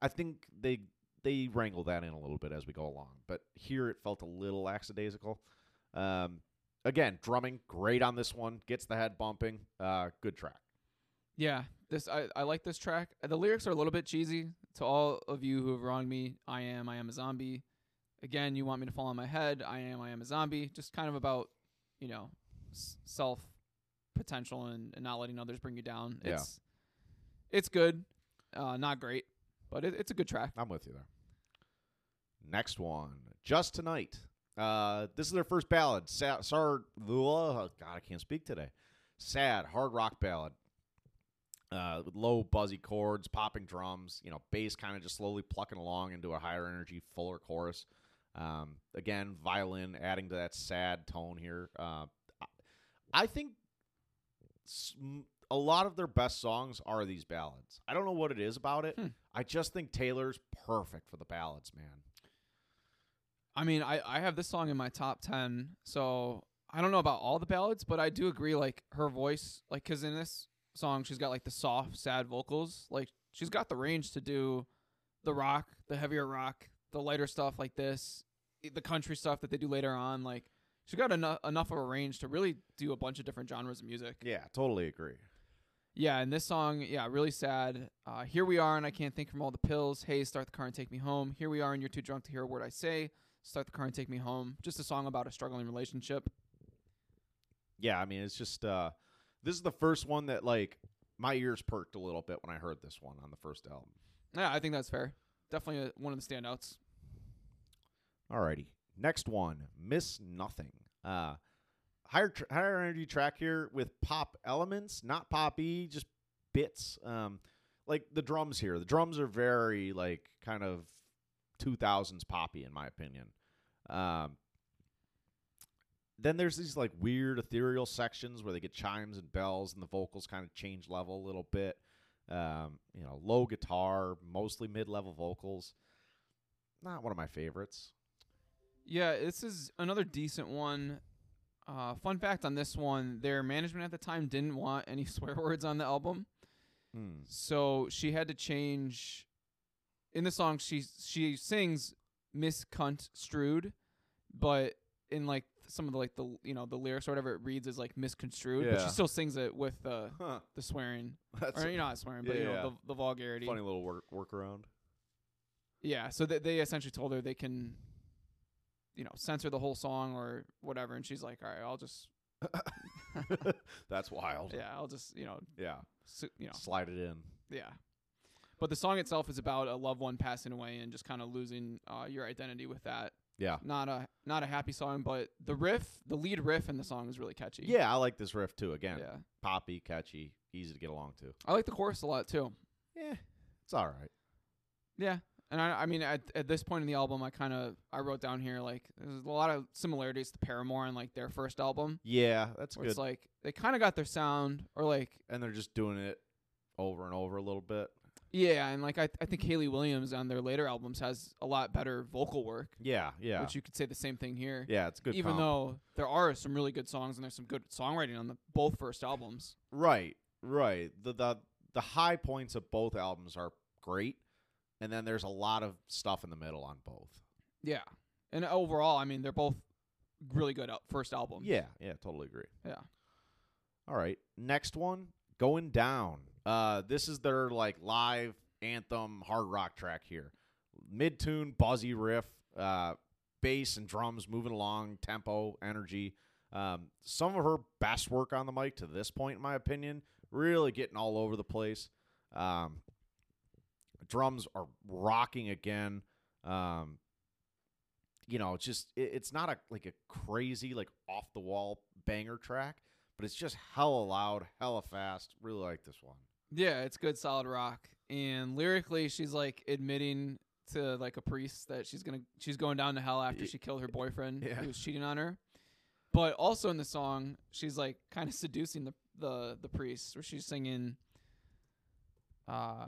Speaker 1: I think they they wrangle that in a little bit as we go along, but here it felt a little lackadaisical. Um, again, drumming great on this one, gets the head bumping. Uh, good track.
Speaker 2: Yeah, this I, I like this track. The lyrics are a little bit cheesy. To all of you who have wronged me, I am I am a zombie. Again, you want me to fall on my head. I am I am a zombie. Just kind of about you know self potential and, and not letting others bring you down.
Speaker 1: Yeah.
Speaker 2: It's it's good, uh, not great, but it, it's a good track.
Speaker 1: I'm with you there. Next one, just tonight. Uh, this is their first ballad. Sad, sorry, God, I can't speak today. Sad hard rock ballad. Uh, with low buzzy chords, popping drums, you know, bass kind of just slowly plucking along into a higher energy, fuller chorus. Um, again, violin adding to that sad tone here. Uh, I- think a lot of their best songs are these ballads. I don't know what it is about it.
Speaker 2: Hmm.
Speaker 1: I just think Taylor's perfect for the ballads, man.
Speaker 2: I mean, I, I have this song in my top 10, so I don't know about all the ballads, but I do agree, like, her voice, like, because in this song, she's got, like, the soft, sad vocals. Like, she's got the range to do the rock, the heavier rock, the lighter stuff like this, the country stuff that they do later on. Like, she's got enough, enough of a range to really do a bunch of different genres of music.
Speaker 1: Yeah, totally agree.
Speaker 2: Yeah, and this song, yeah, really sad. Uh, Here we are, and I can't think from all the pills. Hey, start the car and take me home. Here we are, and you're too drunk to hear a word I say. Start the car and take me home. Just a song about a struggling relationship.
Speaker 1: Yeah, I mean, it's just uh, this is the first one that like my ears perked a little bit when I heard this one on the first album.
Speaker 2: Yeah, I think that's fair. Definitely a, one of the standouts.
Speaker 1: Alrighty, next one, Miss Nothing. Uh, higher tr- higher energy track here with pop elements, not poppy, just bits. Um, like the drums here. The drums are very like kind of 2000s poppy in my opinion. Um, then there's these like weird ethereal sections where they get chimes and bells and the vocals kind of change level a little bit. Um, you know, low guitar, mostly mid-level vocals. Not one of my favorites.
Speaker 2: Yeah, this is another decent one. Uh, fun fact on this one: their management at the time didn't want any (laughs) swear words on the album,
Speaker 1: Hmm.
Speaker 2: so she had to change. In the song, she she sings "Miss Cunt Strewed," but in like some of the like the you know the lyrics or whatever it reads as like misconstrued,
Speaker 1: yeah.
Speaker 2: but she still sings it with the
Speaker 1: Huh.
Speaker 2: the swearing (laughs)
Speaker 1: That's
Speaker 2: or you know not swearing, but you
Speaker 1: Yeah,
Speaker 2: know
Speaker 1: yeah.
Speaker 2: the, the vulgarity.
Speaker 1: funny little work workaround.
Speaker 2: Yeah, so they, they essentially told her they can, you know, censor the whole song or whatever, and she's like, "All right, I'll just, (laughs)
Speaker 1: That's wild.
Speaker 2: yeah, I'll just, you know,
Speaker 1: Yeah.
Speaker 2: su- you know,
Speaker 1: Slide it in.
Speaker 2: yeah." But the song itself is about a loved one passing away and just kind of losing uh, your identity with that.
Speaker 1: Yeah.
Speaker 2: Not a not a happy song, but the riff, the lead riff in the song is really catchy.
Speaker 1: Yeah, I like this riff too. Again,
Speaker 2: yeah.
Speaker 1: poppy, catchy, easy to get along to.
Speaker 2: I like the chorus a lot too.
Speaker 1: Yeah, it's all right.
Speaker 2: Yeah. And I, I mean, at, at this point in the album, I kind of I wrote down here like there's a lot of similarities to Paramore and like their first album.
Speaker 1: Yeah, that's
Speaker 2: where
Speaker 1: good.
Speaker 2: it's like they kind of got their sound or like
Speaker 1: and they're just doing it over and over a little bit.
Speaker 2: yeah and like i, I think hayley williams on their later albums has a lot better vocal work
Speaker 1: Yeah, yeah,
Speaker 2: which you could say the same thing here
Speaker 1: yeah. It's good.
Speaker 2: even
Speaker 1: comp.
Speaker 2: though there are some really good songs and there's some good songwriting on the both first albums
Speaker 1: right, right. The the the high points of both albums are great, and then there's a lot of stuff in the middle on both.
Speaker 2: yeah and overall i mean they're both really good first albums
Speaker 1: Yeah, yeah, totally agree.
Speaker 2: yeah
Speaker 1: All right, next one, going down. Uh, this is their like live anthem hard rock track here. Mid tune, buzzy riff, uh, bass and drums moving along, tempo, energy. Um, some of her best work on the mic to this point, in my opinion, really getting all over the place. Um, drums are rocking again. Um, you know, it's just it, it's not a like a crazy like off the wall banger track, but it's just hella loud, hella fast. Really like this one.
Speaker 2: yeah it's good solid rock and lyrically she's like admitting to like a priest that she's gonna she's going down to hell after she killed her boyfriend
Speaker 1: Yeah.
Speaker 2: who was cheating on her but also in the song she's like kind of seducing the the the priest where she's singing uh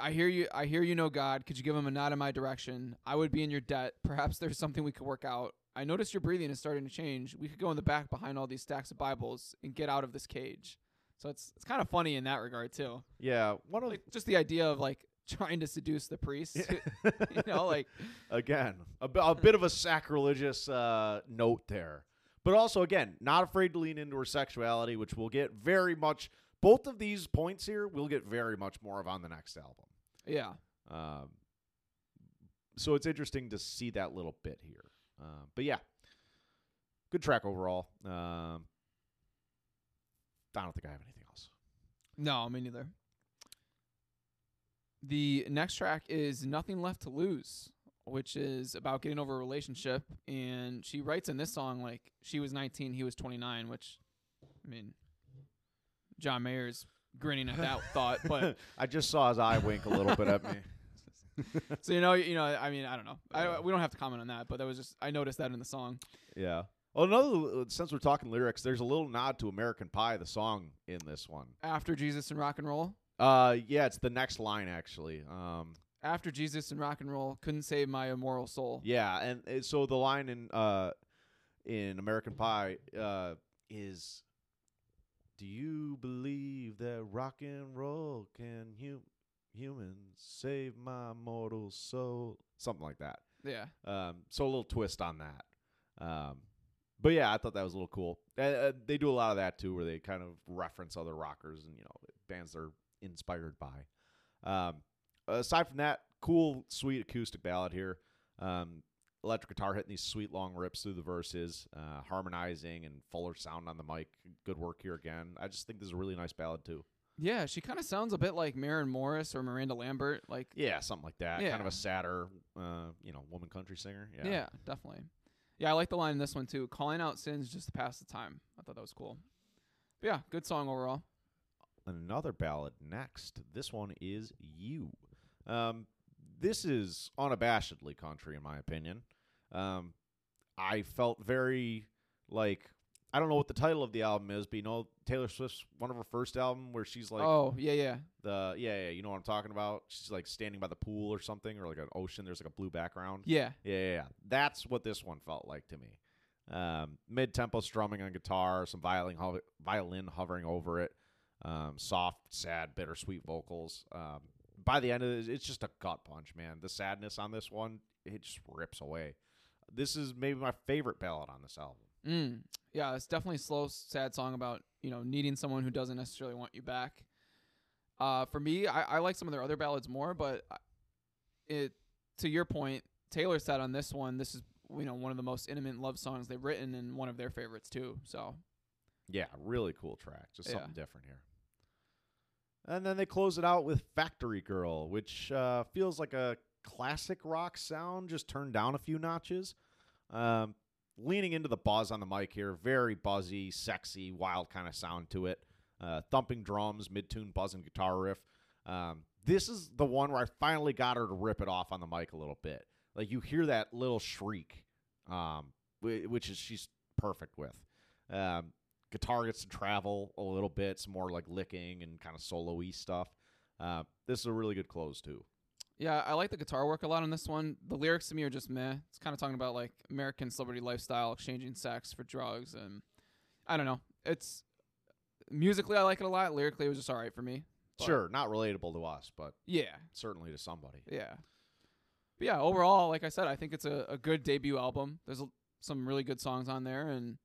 Speaker 2: I hear you. I hear you know God. Could you give him a nod in my direction? I would be in your debt. (laughs) Perhaps there's something we could work out. I noticed your breathing is starting to change. We could go in the back behind all these stacks of Bibles and get out of this cage. So it's it's kind of funny in that regard too.
Speaker 1: Yeah, one of
Speaker 2: Like just the idea of like (laughs) trying to seduce the priest. (laughs) you know, like
Speaker 1: again a, bit of a sacrilegious uh, note there, but also again not afraid to lean into her sexuality, which we'll get very much. Both of these points here, we'll get very much more of on the next album.
Speaker 2: yeah.
Speaker 1: Um, so it's interesting to see that little bit here. Um, but yeah, good track overall. Um, I don't think I have anything else.
Speaker 2: No, me neither. The next track is Nothing Left to Lose, which is about getting over a relationship. And she writes in this song like she was 19, he was 29, which, I mean, John Mayer's grinning at that thought. But (laughs)
Speaker 1: I just saw his eye wink a little bit at me. (laughs)
Speaker 2: so, you know, you know, I mean, I don't know. I, we don't have to comment on that, but that was just, I noticed that in the song.
Speaker 1: Yeah. Well, another since we're talking lyrics, there's a little nod to American Pie, the song in this one.
Speaker 2: After Jesus and rock and roll.
Speaker 1: Uh, yeah, it's the next line actually. Um,
Speaker 2: After Jesus and rock and roll couldn't save my immoral soul.
Speaker 1: yeah, and uh, so the line in uh in American Pie uh is, "Do you believe that rock and roll can hum- humans save my mortal soul?" Something like that.
Speaker 2: Yeah.
Speaker 1: Um, so a little twist on that. Um, but yeah, I thought that was a little cool. Uh, uh, they do a lot of that too, where they kind of reference other rockers and you know bands they're inspired by. Um, aside from that, cool, sweet acoustic ballad here. Um, electric guitar hitting these sweet long rips through the verses, uh, harmonizing and fuller sound on the mic. Good work here again. I just think this is a really nice ballad too.
Speaker 2: Yeah, she kind of sounds a bit like Maren Morris or Miranda Lambert. Like,
Speaker 1: Yeah, something like that. Kind of a sadder, uh, you know, woman country singer. Yeah.
Speaker 2: Yeah. definitely. Yeah, I like the line in this one too. Calling out sins just to pass the time. I thought that was cool. But yeah, good song overall.
Speaker 1: another ballad next. This one is You. Um, this is unabashedly country, in my opinion. Um, I felt very like I don't know what the title of the album is, but you know Taylor Swift's one of her first album where she's like
Speaker 2: oh yeah, yeah,
Speaker 1: the yeah yeah you know what I'm talking about. She's like standing by the pool or something or like an ocean. There's like a blue background.
Speaker 2: yeah,
Speaker 1: Yeah, yeah, yeah. That's what this one felt like to me. Um, mid-tempo strumming on guitar, some violin hover- violin hovering over it, um, soft, sad, bittersweet vocals. Um, by the end of it, it's just a gut punch, man. The sadness on this one, it just rips away. This is maybe my favorite ballad on this album.
Speaker 2: mm. yeah. It's definitely a slow, sad song about you know needing someone who doesn't necessarily want you back. Uh, for me, I, I like some of their other ballads more, but I- it to your point, Taylor said on this one, this is you know one of the most intimate love songs they've written and one of their favorites too. So
Speaker 1: Yeah, really cool track. Just
Speaker 2: Yeah.
Speaker 1: something different here. And then they close it out with Factory Girl, which uh, feels like a classic rock sound, just turned down a few notches. Um, leaning into the buzz on the mic here, very buzzy, sexy, wild kind of sound to it. Uh, thumping drums, mid tune buzzing guitar riff. Um, this is the one where I finally got her to rip it off on the mic a little bit. Like you hear that little shriek, um, which is she's perfect with. Um, guitar gets to travel a little bit, some more like licking and kind of solo-y stuff. Uh, this is a really good close too.
Speaker 2: Yeah, I like the guitar work a lot on this one. The lyrics to me are just meh. It's kind of talking about like American celebrity lifestyle, exchanging sex for drugs, and I don't know. It's musically I like it a lot. Lyrically, it was just all right for me. But-
Speaker 1: Sure, not relatable to us, but
Speaker 2: Yeah,
Speaker 1: certainly to somebody.
Speaker 2: yeah. But yeah, overall, like I said, I think it's a, a good debut album. There's a, some really good songs on there, and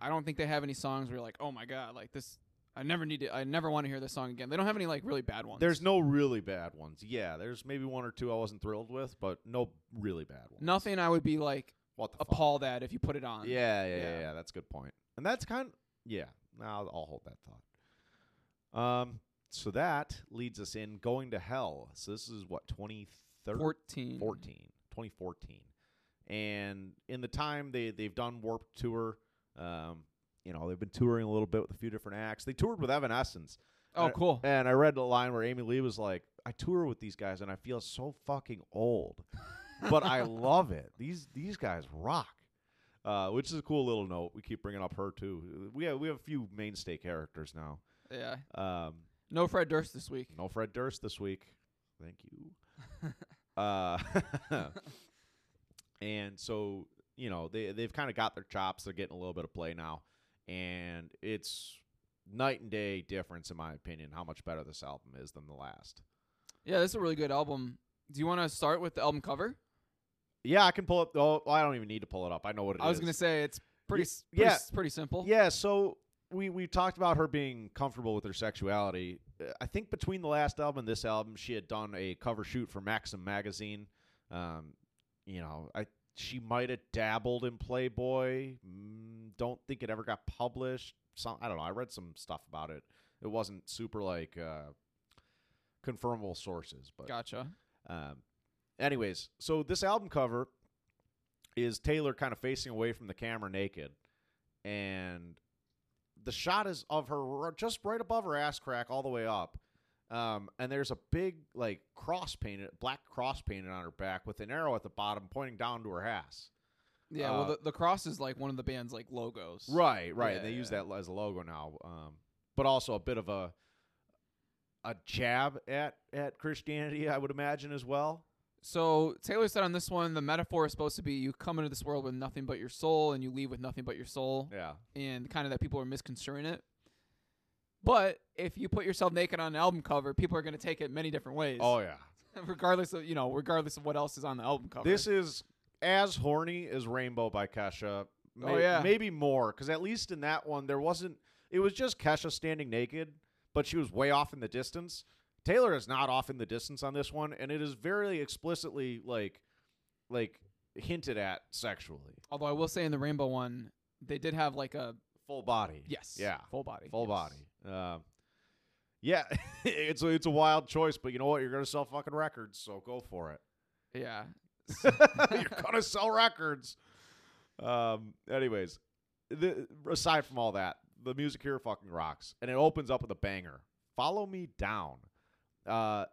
Speaker 2: I don't think they have any songs where you're like, oh my god, like this. I never need to. I never want to hear this song again. They don't have any like really bad ones.
Speaker 1: There's no really bad ones. Yeah, there's maybe one or two I wasn't thrilled with, but no really bad ones.
Speaker 2: nothing I would be like
Speaker 1: What the fuck?
Speaker 2: appalled at if you put it on.
Speaker 1: Yeah, yeah, yeah,
Speaker 2: Yeah.
Speaker 1: yeah, That's a good point. And that's kind of yeah. Now I'll, I'll hold that thought. Um, so that leads us in going to hell. So this is what 2013,
Speaker 2: 14.
Speaker 1: 14, 2014, and in the time they they've done Warped Tour. Um, you know they've been touring a little bit with a few different acts. They toured with Evanescence.
Speaker 2: Oh,
Speaker 1: Uh,
Speaker 2: cool.
Speaker 1: And I read the line where Amy Lee was like, "I tour with these guys and I feel so fucking old, but I (laughs) love it. These these guys rock." Uh, which is a cool little note. We keep bringing up her too. We have we have a few mainstay characters now.
Speaker 2: Yeah.
Speaker 1: Um,
Speaker 2: No Fred Durst this week.
Speaker 1: No Fred Durst this week. Thank you. (laughs) uh, (laughs) and so you know they they've kind of got their chops. They're getting a little bit of play now, and it's night and day difference in my opinion how much better this album is than the last.
Speaker 2: Yeah, this is a really good album. Do you want to start with the album cover?
Speaker 1: Yeah, I can pull it. Oh, I don't even need to pull it up. I know what it is.
Speaker 2: I was gonna say it's pretty, pretty
Speaker 1: yeah.
Speaker 2: s- pretty simple.
Speaker 1: Yeah, so we we talked about her being comfortable with her sexuality. I think between the last album and this album, she had done a cover shoot for Maxim magazine. Um, you know, I she might have dabbled in Playboy. Mm, don't think it ever got published. Some I don't know. I read some stuff about it. It wasn't super like uh, confirmable sources, but
Speaker 2: Gotcha.
Speaker 1: um, anyways, so this album cover is Taylor kind of facing away from the camera naked, and the shot is of her just right above her ass crack all the way up. Um, and there's a big like cross painted, black cross painted on her back with an arrow at the bottom pointing down to her ass.
Speaker 2: Yeah.
Speaker 1: Uh,
Speaker 2: well, the, the cross is like one of the band's like logos.
Speaker 1: Right, right.
Speaker 2: Yeah,
Speaker 1: and they use that as a logo now, um, but also a bit of a a jab at at Christianity, I would imagine as well.
Speaker 2: So Taylor said on this one, the metaphor is supposed to be you come into this world with nothing but your soul, and you leave with nothing but your soul,
Speaker 1: Yeah.
Speaker 2: and kind of that people are misconstruing it. But if you put yourself naked on an album cover, people are going to take it many different ways.
Speaker 1: Oh yeah. (laughs)
Speaker 2: regardless of you know, regardless of what else is on the album cover.
Speaker 1: This is as horny as Rainbow by Kesha.
Speaker 2: Oh, yeah.
Speaker 1: maybe more because at least in that one there wasn't. It was just Kesha standing naked, but she was way off in the distance. Taylor is not off in the distance on this one, and it is very explicitly like, like hinted at sexually.
Speaker 2: Although I will say in the Rainbow one, they did have like a
Speaker 1: Full body.
Speaker 2: yes,
Speaker 1: Yeah.
Speaker 2: full body,
Speaker 1: Full
Speaker 2: yes.
Speaker 1: body. Um, yeah, (laughs) it's a, it's a wild choice, but you know what? You're gonna sell fucking records, so go for it.
Speaker 2: Yeah, (laughs)
Speaker 1: You're gonna sell records. Um. Anyways, the, aside from all that, the music here fucking rocks, and it opens up with a banger. Follow me down. Uh.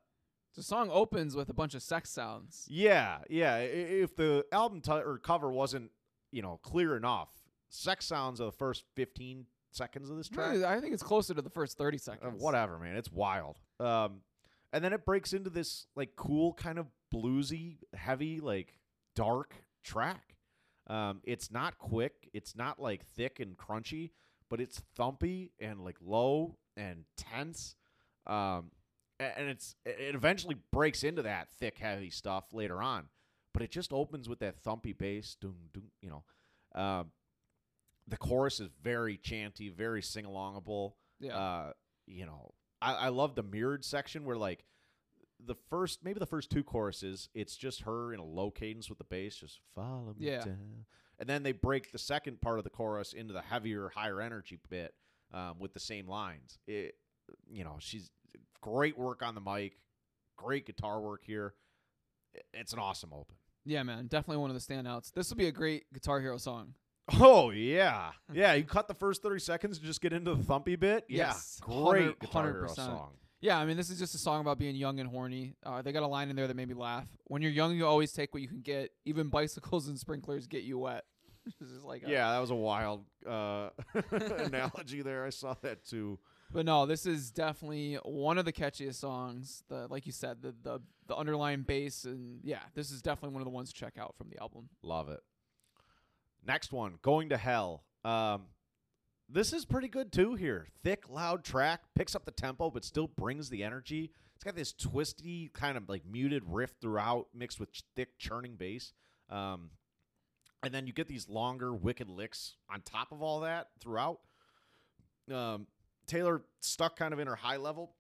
Speaker 2: the song opens with a bunch of sex sounds.
Speaker 1: Yeah. Yeah. If the album ti or cover wasn't, you know, clear enough, sex sounds of the first 15 seconds of this track.
Speaker 2: I think it's closer to the first thirty
Speaker 1: Uh,
Speaker 2: seconds.
Speaker 1: whatever, man. It's wild. Um, and then it breaks into this like cool kind of bluesy, heavy, like dark track. Um, it's not quick. It's not like thick and crunchy, but it's thumpy and like low and tense. Um, and it's it eventually breaks into that thick, heavy stuff later on. But it just opens with that thumpy bass. Doom, doom, you know. Um, the chorus is very chanty, very sing alongable
Speaker 2: Yeah,
Speaker 1: uh, you know, I, I love the mirrored section where like the first maybe the first two choruses, it's just her in a low cadence with the bass, just follow me
Speaker 2: Yeah.
Speaker 1: down. And then they break the second part of the chorus into the heavier, higher energy bit um, with the same lines. It, you know, she's great work on the mic, great guitar work here. It's an awesome open.
Speaker 2: yeah, man, definitely one of the standouts. This would be a great Guitar Hero song.
Speaker 1: Oh yeah, (laughs) yeah. You cut the first thirty seconds and just get into the thumpy bit.
Speaker 2: Yes,
Speaker 1: yeah, great
Speaker 2: 100
Speaker 1: Guitar Hero
Speaker 2: 100%.
Speaker 1: song.
Speaker 2: Yeah, I mean, this is just a song about being young and horny. Uh, they got a line in there that made me laugh. When you're young, you always take what you can get. Even bicycles (laughs) and sprinklers get you wet. (laughs) this is like, a-
Speaker 1: Yeah, that was a wild uh, (laughs) analogy there. I saw that too.
Speaker 2: But no, this is definitely one of the catchiest songs. The like you said, the the the underlying bass and yeah, this is definitely one of the ones to check out from the album.
Speaker 1: Love it. Next one, Going to Hell. Um, this is pretty good too here. Thick, loud track, picks up the tempo, but still brings the energy. It's got this twisty, kind of like muted riff throughout, mixed with ch- thick, churning bass. Um, and then you get these longer, wicked licks on top of all that throughout. Um, Taylor stuck kind of in her high level,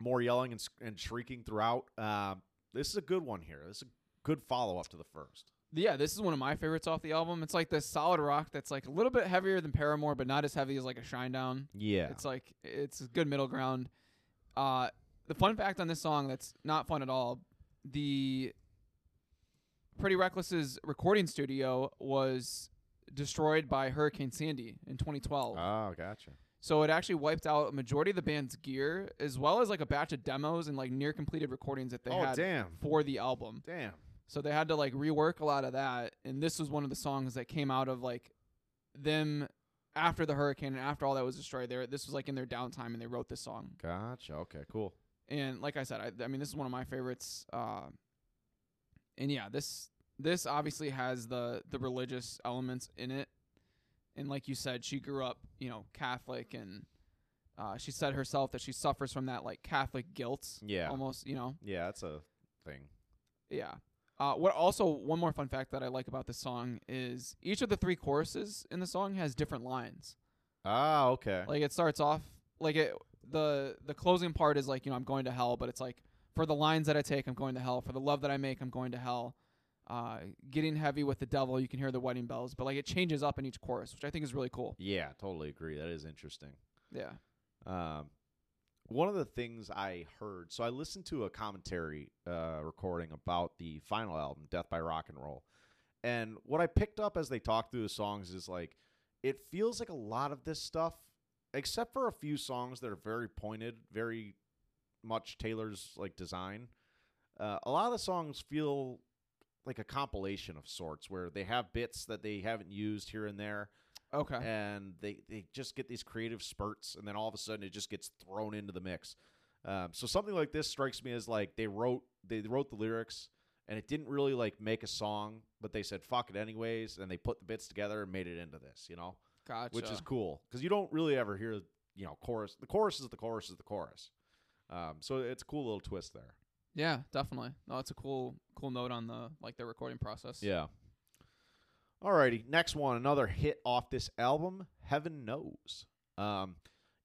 Speaker 1: more yelling and, and shrieking throughout. Um, this is a good one here. This is a good follow up to the first.
Speaker 2: Yeah, this is one of my favorites off the album. It's like this solid rock that's like a little bit heavier than Paramore, but not as heavy as like a Shinedown.
Speaker 1: Yeah.
Speaker 2: It's like it's a good middle ground. Uh, the fun fact on this song that's not fun at all: the Pretty Reckless's recording studio was destroyed by Hurricane Sandy in 2012.
Speaker 1: Oh, gotcha.
Speaker 2: So it actually wiped out a majority of the band's gear, as well as like a batch of demos and like near completed recordings that they
Speaker 1: oh,
Speaker 2: had
Speaker 1: damn.
Speaker 2: for the album.
Speaker 1: Damn.
Speaker 2: So they had to like rework a lot of that. And this was one of the songs that came out of like them after the hurricane and after all that was destroyed. There, this was like in their downtime, and they wrote this song.
Speaker 1: Gotcha. Okay. Cool.
Speaker 2: And like I said, I, I mean, this is one of my favorites. Uh, and yeah, this this obviously has the the religious elements in it. And like you said, she grew up, you know, Catholic, and uh, she said herself that she suffers from that like Catholic guilt,
Speaker 1: Yeah.
Speaker 2: almost, you know.
Speaker 1: Yeah, that's a thing.
Speaker 2: Yeah. Uh, what also one more fun fact that I like about this song is each of the three choruses in the song has different lines.
Speaker 1: Ah, okay.
Speaker 2: Like it starts off like it the the closing part is like you know I'm going to hell, but it's like for the lines that I take I'm going to hell. For the love that I make I'm going to hell. Uh, getting heavy with the devil, you can hear the wedding bells, but like it changes up in each chorus, which I think is really cool.
Speaker 1: yeah, totally agree. That is interesting.
Speaker 2: Yeah.
Speaker 1: Um, one of the things I heard, so I listened to a commentary uh, recording about the final album, Death by Rock and Roll, and what I picked up as they talked through the songs is like, it feels like a lot of this stuff, except for a few songs that are very pointed, very much Taylor's like design. Uh, a lot of the songs feel like a compilation of sorts, where they have bits that they haven't used here and there
Speaker 2: Okay.
Speaker 1: and they they just get these creative spurts, and then all of a sudden it just gets thrown into the mix. Um, so something like this strikes me as like they wrote they wrote the lyrics, and it didn't really like make a song, but they said fuck it anyways, and they put the bits together and made it into this, you know,
Speaker 2: Gotcha.
Speaker 1: which is cool because you don't really ever hear you know chorus. The chorus is the chorus is the chorus. Um, so it's a cool little twist there.
Speaker 2: yeah, definitely. No, it's a cool cool note on the like the recording process.
Speaker 1: Yeah. Alrighty, next one, another hit off this album, Heaven Knows. Um,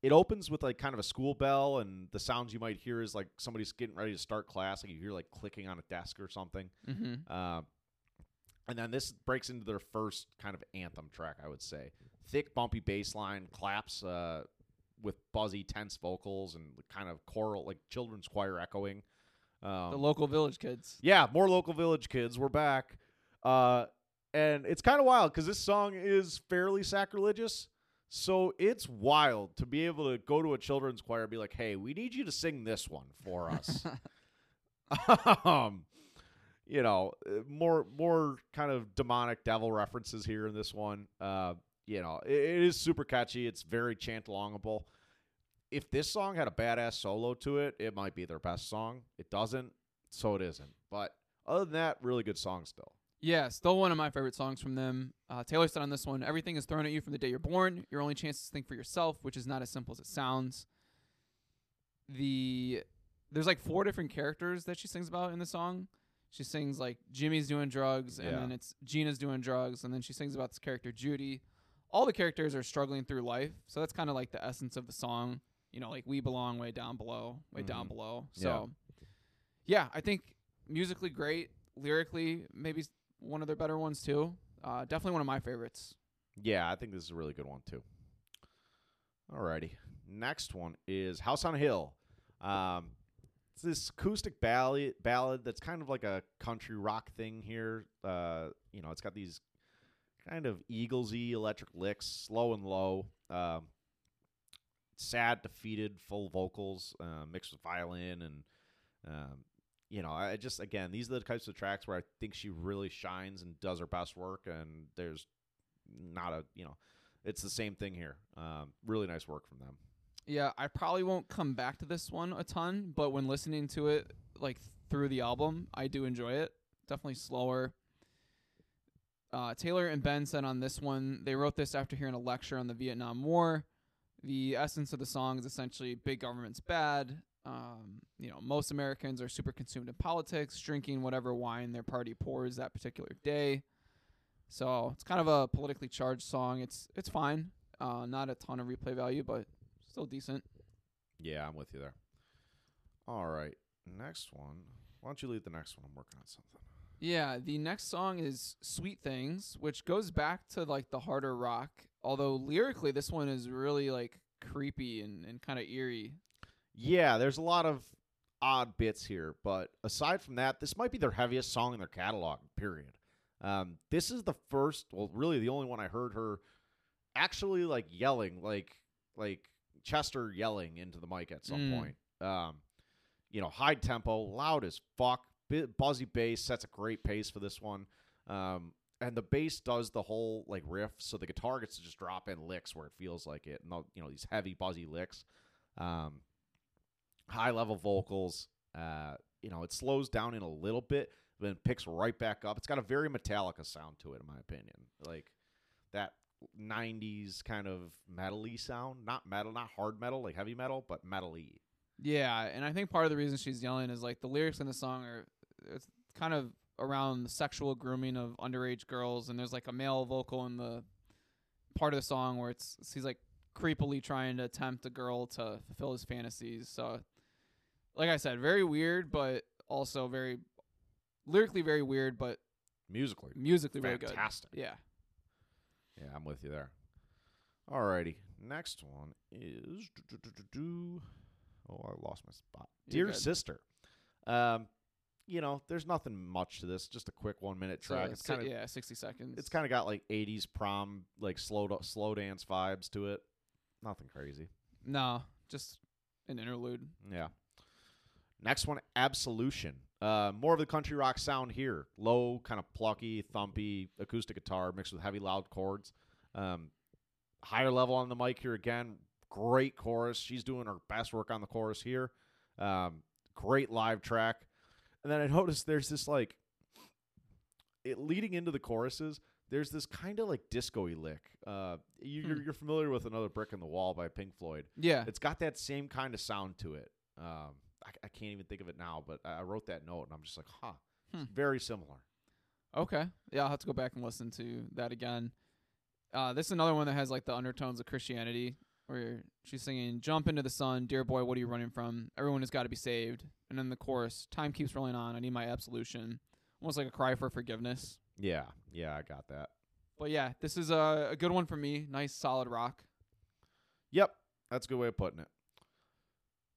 Speaker 1: it opens with like kind of a school bell, and the sounds you might hear is like somebody's getting ready to start class, like you hear like clicking on a desk or something.
Speaker 2: Mm-hmm.
Speaker 1: Uh, and then this breaks into their first kind of anthem track, I would say. Thick, bumpy bass line, claps uh, with buzzy, tense vocals, and kind of choral, like children's choir echoing. Um,
Speaker 2: The local village kids.
Speaker 1: yeah, more local village kids. We're back. Uh, and it's kind of wild because this song is fairly sacrilegious. So it's wild to be able to go to a children's choir and be like, hey, we need you to sing this one for us. (laughs) (laughs) um, you know, uh, more more kind of demonic devil references here in this one. Uh, you know, it, it is super catchy. It's very chant alongable. If this song had a badass solo to it, it might be their best song. It doesn't, so it isn't. But other than that, really good song still.
Speaker 2: Yeah, still one of my favorite songs from them. Uh, Taylor said on this one, everything is thrown at you from the day you're born. Your only chance is to think for yourself, which is not as simple as it sounds. The there's like four different characters that she sings about in the song. She sings like Jimmy's doing drugs, and
Speaker 1: Yeah.
Speaker 2: then it's Gina's doing drugs, and then she sings about this character Judy. All the characters are struggling through life, so that's kind of like the essence of the song. You know, like we belong way down below, way down
Speaker 1: Mhm.
Speaker 2: below. So, yeah, I think musically great, lyrically maybe one of their better ones too. Uh, definitely one of my favorites.
Speaker 1: Yeah, I think this is a really good one too. Alrighty. Next one is House on a Hill. Um, it's this acoustic ballad ballad that's kind of like a country rock thing here. Uh, you know, it's got these kind of Eaglesy electric licks, slow and low. Um, sad, defeated, full vocals uh, mixed with violin and um, you know, I just again these are the types of tracks where I think she really shines and does her best work, and there's not a you know, it's the same thing here. Um, really nice work from them.
Speaker 2: Yeah, I probably won't come back to this one a ton, but when listening to it like through the album, I do enjoy it. Definitely slower. Uh, Taylor and Ben said on this one they wrote this after hearing a lecture on the Vietnam War. The essence of the song is essentially big government's bad. Um, you know, most Americans are super consumed in politics, drinking whatever wine their party pours that particular day. So it's kind of a politically charged song. It's it's fine. Uh, not a ton of replay value, but still decent.
Speaker 1: Yeah, I'm with you there. All right, next one. Why don't you lead the next one? I'm working on something.
Speaker 2: Yeah, the next song is Sweet Things, which goes back to like the harder rock. Although lyrically this one is really like creepy and, and kind of eerie.
Speaker 1: Yeah, there's a lot of odd bits here, but aside from that, this might be their heaviest song in their catalog. Period. Um, this is the first, well, really the only one I heard her actually like yelling, like like Chester yelling into the mic at some
Speaker 2: Mm.
Speaker 1: point. Um, you know, high tempo, loud as fuck, buzzy bass sets a great pace for this one. Um, and the bass does the whole like riff, so the guitar gets to just drop in licks where it feels like it, and you know these heavy buzzy licks, um, high level vocals. Uh, you know, it slows down in a little bit, then picks right back up. It's got a very Metallica sound to it, in my opinion, like that '90s kind of metal-y sound. Not metal, not hard metal, like heavy metal, but metal-y.
Speaker 2: Yeah, and I think part of the reason she's yelling is like the lyrics in the song are it's kind of around the sexual grooming of underage girls, and there's like a male vocal in the part of the song where it's he's like creepily trying to tempt a girl to fulfill his fantasies. So, like I said, very weird, but also very lyrically very weird, but
Speaker 1: Musically,
Speaker 2: musically very good.
Speaker 1: fantastic.
Speaker 2: Yeah.
Speaker 1: Yeah, I'm with you there. Alrighty, next one is. Oh, I lost my spot.
Speaker 2: You're
Speaker 1: Dear
Speaker 2: good.
Speaker 1: sister, um, you know, there's nothing much to this. Just a quick one minute
Speaker 2: So,
Speaker 1: track. it's kind of
Speaker 2: yeah, sixty seconds.
Speaker 1: it's kind of got like 80s prom like slow do- slow dance vibes to it. Nothing crazy.
Speaker 2: no, just an interlude.
Speaker 1: Yeah. Next one, Absolution. Uh, more of the country rock sound here. Low, kind of plucky, thumpy acoustic guitar mixed with heavy, loud chords. Um, higher level on the mic here again. Great chorus. She's doing her best work on the chorus here. Um, great live track. And then I (laughs) noticed there's this like, it leading into the choruses. There's this kind of like disco-y lick. Uh, you, you're,
Speaker 2: Hmm.
Speaker 1: you're familiar with another brick in the wall by Pink Floyd.
Speaker 2: Yeah.
Speaker 1: It's got that same kind of sound to it. Um, I, I can't even think of it now, but I wrote that note and I'm just like, huh,
Speaker 2: Hmm.
Speaker 1: very similar.
Speaker 2: Okay. Yeah, I'll have to go back and listen to that again. Uh, this is another one that has like the undertones of Christianity, where she's singing, "Jump into the sun, dear boy, what are you running from? Everyone has got to be saved." And then the chorus, "Time keeps rolling on. I need my absolution." Almost like a cry for forgiveness.
Speaker 1: Yeah, yeah, I got that.
Speaker 2: But yeah, this is a, a good one for me. Nice, solid rock.
Speaker 1: Yep, that's a good way of putting it.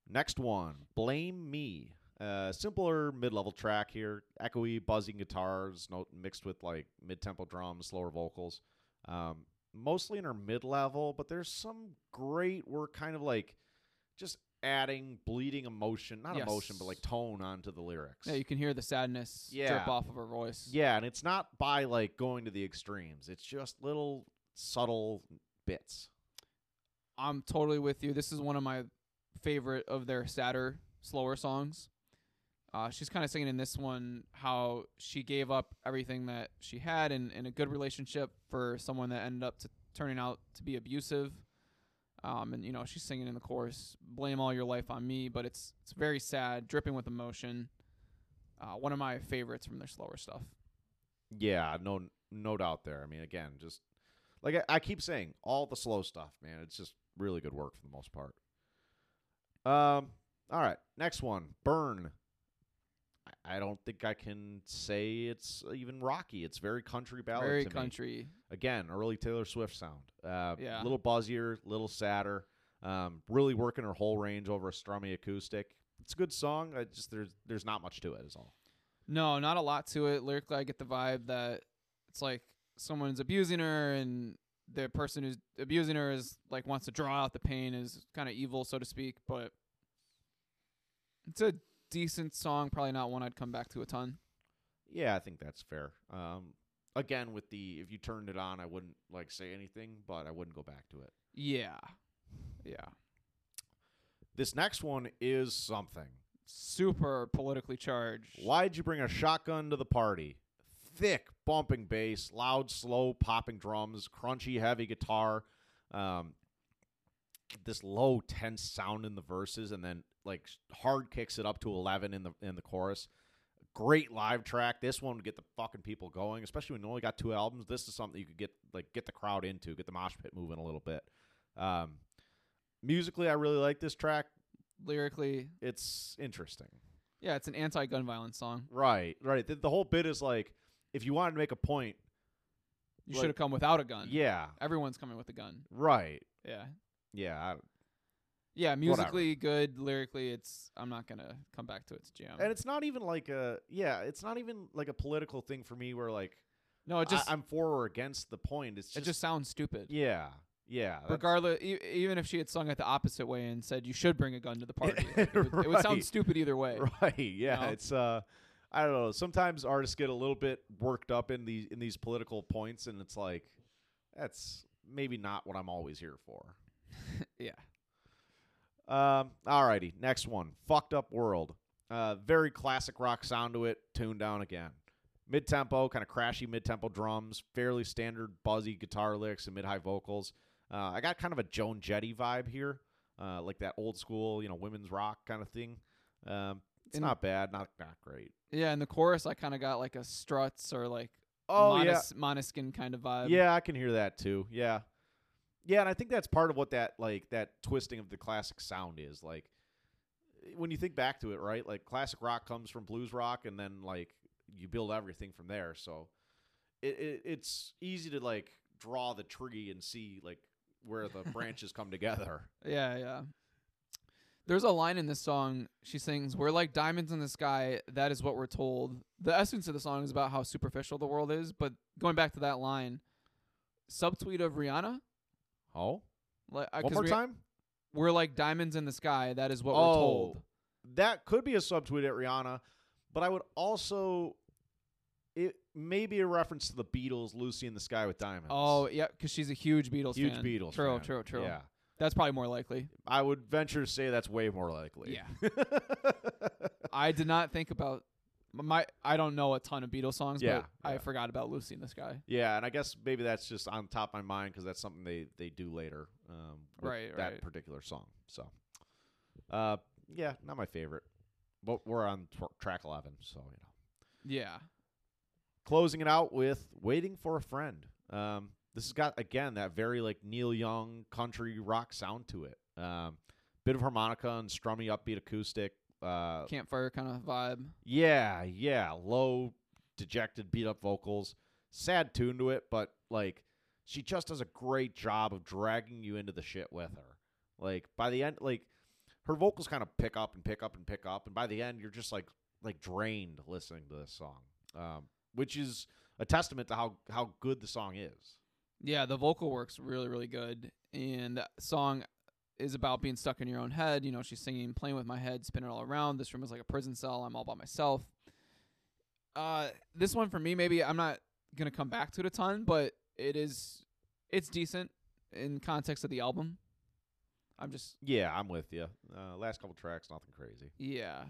Speaker 1: Next one, Blame Me. Uh, simpler mid-level track here, echoey, buzzing guitars, no, mixed with like mid-tempo drums, slower vocals. Um, mostly in her mid-level, but there's some great work, kind of like just adding bleeding emotion, not emotion, but like tone onto the lyrics.
Speaker 2: Yeah, you can hear the sadness
Speaker 1: Yeah.
Speaker 2: drip off of her voice.
Speaker 1: Yeah, and it's not by like going to the extremes. It's just little subtle bits.
Speaker 2: I'm totally with you. This is one of my favorite of their sadder, slower songs. Uh, she's kind of singing in this one how she gave up everything that she had in, in a good relationship for someone that ended up to turning out to be abusive. Um, and you know she's singing in the chorus, "Blame all your life on me," but it's it's very sad, dripping with emotion. Uh, one of my favorites from their slower stuff.
Speaker 1: Yeah, no no doubt there. I mean, again, just like I, I keep saying, all the slow stuff, man. It's just really good work for the most part. Um, all right, next one, Burn. I, don't think I can say it's even rocky. It's very country ballad.
Speaker 2: very
Speaker 1: to me.
Speaker 2: country.
Speaker 1: Again, early Taylor Swift sound. Uh,
Speaker 2: Yeah.
Speaker 1: A little buzzier, little sadder. Um, really working her whole range over a strummy acoustic. It's a good song. I just there's there's not much to it. Is all.
Speaker 2: No, not a lot to it. Lyrically, I get the vibe that it's like someone's abusing her, and the person who's abusing her is like wants to draw out the pain, is kind of evil, so to speak. But it's a decent song. Probably not one I'd come back to a ton.
Speaker 1: Yeah, I think that's fair. Um, again, with the if you turned it on, I wouldn't like say anything, but I wouldn't go back to it.
Speaker 2: Yeah, yeah.
Speaker 1: This next one is something.
Speaker 2: Super politically charged.
Speaker 1: Why'd you bring a shotgun to the party? Thick bumping bass, loud, slow popping drums, crunchy, heavy guitar. Um, this low, tense sound in the verses, and then like hard kicks it up to eleven in the in the chorus. Great live track. This one would get the fucking people going, especially when you only got two albums. This is something you could get like get the crowd into, get the mosh pit moving a little bit. Um, musically, I really like this track.
Speaker 2: Lyrically,
Speaker 1: It's interesting.
Speaker 2: yeah, it's an anti-gun violence song.
Speaker 1: Right, right. The, the whole bit is like if you wanted to make a point,
Speaker 2: You
Speaker 1: Like-
Speaker 2: should have come without a gun.
Speaker 1: yeah,
Speaker 2: Everyone's coming with a gun.
Speaker 1: right,
Speaker 2: Yeah.
Speaker 1: yeah. I,
Speaker 2: Yeah, musically good, lyrically it's I'm not gonna come back to its jam.
Speaker 1: and it's not even like a yeah, it's not even like a political thing for me where like
Speaker 2: no, it just
Speaker 1: I, am for or against the point. It's
Speaker 2: it
Speaker 1: just,
Speaker 2: just sounds stupid.
Speaker 1: yeah, yeah.
Speaker 2: Regardless, e- even if she had sung it the opposite way and said you should bring a gun to the party, it, would, it would sound (laughs) stupid either way. (laughs)
Speaker 1: right, yeah.
Speaker 2: know?
Speaker 1: It's uh, I don't know. Sometimes artists get a little bit worked up in these in these political points, and it's like that's maybe not what I'm always here for. (laughs)
Speaker 2: yeah.
Speaker 1: Um. Alrighty, next one. Fucked up world. Uh, very classic rock sound to it. Tuned down again. Mid tempo, kind of crashy mid tempo drums. Fairly standard buzzy guitar licks and mid high vocals. Uh, I got kind of a Joan Jetty vibe here, uh, like that old school, you know, women's rock kind of thing. Um, it's not bad, not not great.
Speaker 2: Yeah, in the chorus, I kind of got like a Struts or like
Speaker 1: Oh yeah,
Speaker 2: Monos- Måneskin kind of vibe.
Speaker 1: Yeah, I can hear that too. Yeah. Yeah, and I think that's part of what that like that twisting of the classic sound is. Like when you think back to it, right? Like classic rock comes from blues rock and then like you build everything from there. So it, it it's easy to like draw the tree and see like where the (laughs) branches come together.
Speaker 2: Yeah, yeah. There's a line in this song. She sings, "We're like diamonds in the sky. That is what we're told." The essence of the song is about how superficial the world is. But going back to that line, subtweet of Rihanna.
Speaker 1: Oh.
Speaker 2: Like, uh,
Speaker 1: One more
Speaker 2: Ri-
Speaker 1: time?
Speaker 2: We're like diamonds in the sky. That is what
Speaker 1: oh,
Speaker 2: we're told.
Speaker 1: That could be a subtweet at Rihanna, but I would also it may be a reference to the Beatles, "Lucy in the Sky with Diamonds."
Speaker 2: Oh, yeah, because she's a huge Beatles
Speaker 1: huge
Speaker 2: fan.
Speaker 1: Beatles.
Speaker 2: True,
Speaker 1: fan.
Speaker 2: true, true.
Speaker 1: Yeah,
Speaker 2: That's probably more likely.
Speaker 1: I would venture to say that's way more likely.
Speaker 2: Yeah. (laughs) I did not think about my. I don't know a ton of Beatles songs,
Speaker 1: Yeah,
Speaker 2: but I forgot about Lucy in the Sky.
Speaker 1: yeah, and I guess maybe that's just on top of my mind because that's something they they do later. Um,
Speaker 2: Right,
Speaker 1: That
Speaker 2: right.
Speaker 1: particular song. So, uh, yeah, not my favorite, but we're on tw- track eleven, so you know.
Speaker 2: Yeah.
Speaker 1: closing it out with "Waiting for a Friend." Um, this has got again that very like Neil Young country rock sound to it. Um, bit of harmonica and strummy upbeat acoustic. Uh,
Speaker 2: Campfire kind of vibe.
Speaker 1: yeah, yeah, low, dejected, beat up vocals. Sad tune to it, but like she just does a great job of dragging you into the shit with her. Like by the end, like her vocals kind of pick up and pick up and pick up, and by the end, you're just like like drained listening to this song, um, which is a testament to how how good the song is.
Speaker 2: Yeah, the vocal work's really, really good. And that song is about being stuck in your own head. You know, she's singing, playing with my head, spinning all around. This room is like a prison cell. I'm all by myself. Uh, this one for me, maybe I'm not gonna come back to it a ton, but it is, it's decent in context of the album. I'm just,
Speaker 1: Yeah, I'm with you. Uh, last couple tracks, nothing crazy.
Speaker 2: yeah,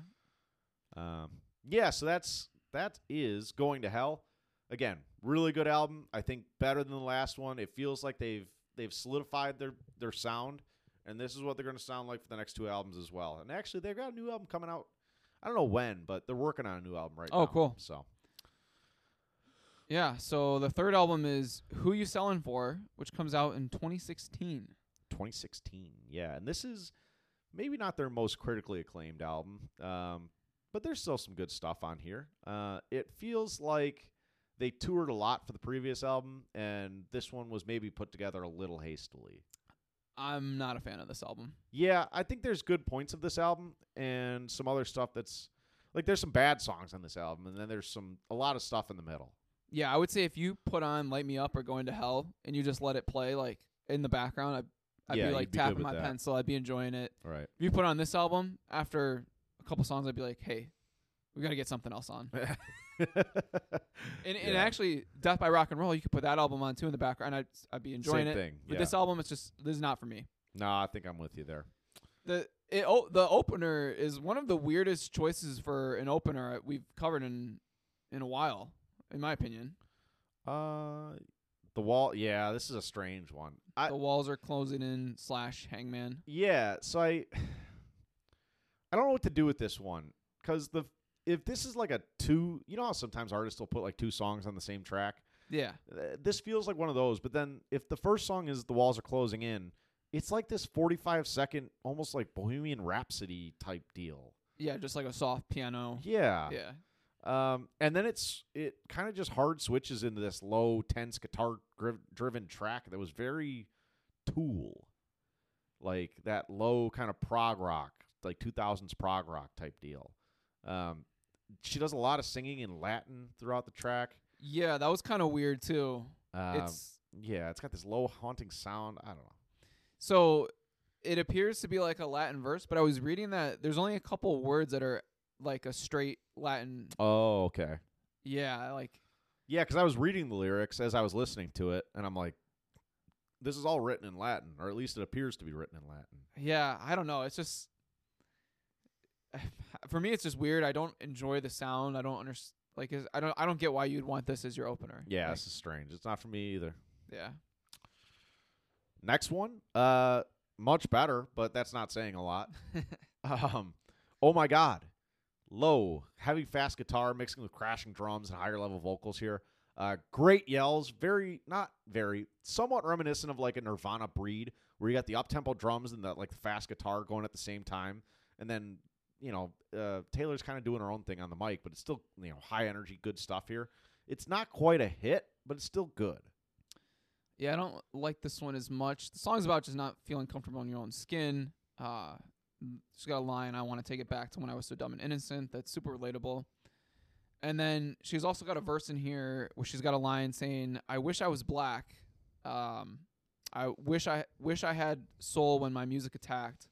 Speaker 1: Um, yeah, so that's that is going to hell. Again, really good album. I think better than the last one. It feels like they've they've solidified their their sound, and this is what they're going to sound like for the next two albums as well. And actually, they've got a new album coming out. I don't know when, but they're working on a new album right
Speaker 2: Oh,
Speaker 1: now.
Speaker 2: Oh, cool.
Speaker 1: So
Speaker 2: yeah. So the third album is "Who You Selling For," which comes out in 2016.
Speaker 1: 2016, yeah, and this is maybe not their most critically acclaimed album, um, but there's still some good stuff on here. Uh, it feels like they toured a lot for the previous album, and this one was maybe put together a little hastily.
Speaker 2: I'm not a fan of this album.
Speaker 1: Yeah, I think there's good points of this album and some other stuff that's like there's some bad songs on this album, and then there's some a lot of stuff in the middle.
Speaker 2: Yeah, I would say if you put on "Light Me Up" or "Going to Hell" and you just let it play like in the background, I'd, I'd
Speaker 1: Yeah,
Speaker 2: be like
Speaker 1: be
Speaker 2: tapping my
Speaker 1: that.
Speaker 2: pencil. I'd be enjoying it.
Speaker 1: Right.
Speaker 2: If you put on this album after a couple songs, I'd be like, hey, we got to get something else on. (laughs) (laughs) And, and
Speaker 1: Yeah.
Speaker 2: actually, "Death by Rock and Roll," you could put that album on too in the background. I'd I'd be enjoying
Speaker 1: Same
Speaker 2: it.
Speaker 1: thing.
Speaker 2: But
Speaker 1: yeah.
Speaker 2: this album, it's just this is not for me.
Speaker 1: no, I think I'm with you there.
Speaker 2: the it, oh, the opener is one of the weirdest choices for an opener we've covered in in a while, in my opinion.
Speaker 1: Uh, the wall. Yeah, this is a strange one. I,
Speaker 2: the walls are closing in slash Hangman.
Speaker 1: Yeah, so I (sighs) I don't know what to do with this one cuz the if this is like a two, you know how sometimes artists will put like two songs on the same track.
Speaker 2: Yeah,
Speaker 1: This feels like one of those, but then if the first song is the walls are closing in, it's like this 45 second almost like Bohemian Rhapsody type deal.
Speaker 2: yeah, just like a soft piano.
Speaker 1: Yeah.
Speaker 2: Yeah,
Speaker 1: Um and then it's it kind of just hard switches into this low tense guitar gri- driven track that was very Tool. Like that low kind of prog rock, like 2000s prog rock type deal. Um, she does a lot of singing in Latin throughout the track.
Speaker 2: yeah, that was kind of weird too.
Speaker 1: Um,
Speaker 2: it's
Speaker 1: yeah, it's got this low haunting sound. I don't know.
Speaker 2: so it appears to be like a Latin verse, but I was reading that there's only a couple words that are like a straight Latin.
Speaker 1: Oh, okay.
Speaker 2: Yeah, like
Speaker 1: Yeah, because I was reading the lyrics as I was listening to it, and I'm like, this is all written in Latin, or at least it appears to be written in Latin.
Speaker 2: yeah, I don't know. It's just for me, it's just weird. I don't enjoy the sound. I don't understand. Like, is, I don't. I don't get why you'd want this as your opener.
Speaker 1: Yeah,
Speaker 2: Like,
Speaker 1: this is strange. It's not for me either.
Speaker 2: yeah.
Speaker 1: Next one, uh, much better, but that's not saying a lot. (laughs) um, oh my God, low, heavy, fast guitar mixing with crashing drums and higher level vocals here. Uh, great yells, very not very, somewhat reminiscent of like a Nirvana breed, where you got the up tempo drums and the like the fast guitar going at the same time, and then you know uh, Taylor's kind of doing her own thing on the mic, but it's still you know high energy, good stuff here. It's not quite a hit, but it's still good.
Speaker 2: Yeah, I don't like this one as much. The song's about just not feeling comfortable in your own skin. Uh, she's got a line, I want to take it back to when I was so dumb and innocent. That's super relatable. And then she's also got a verse in here where she's got a line saying, I wish I was black. Um, I wish I wish I had soul when my music attacked.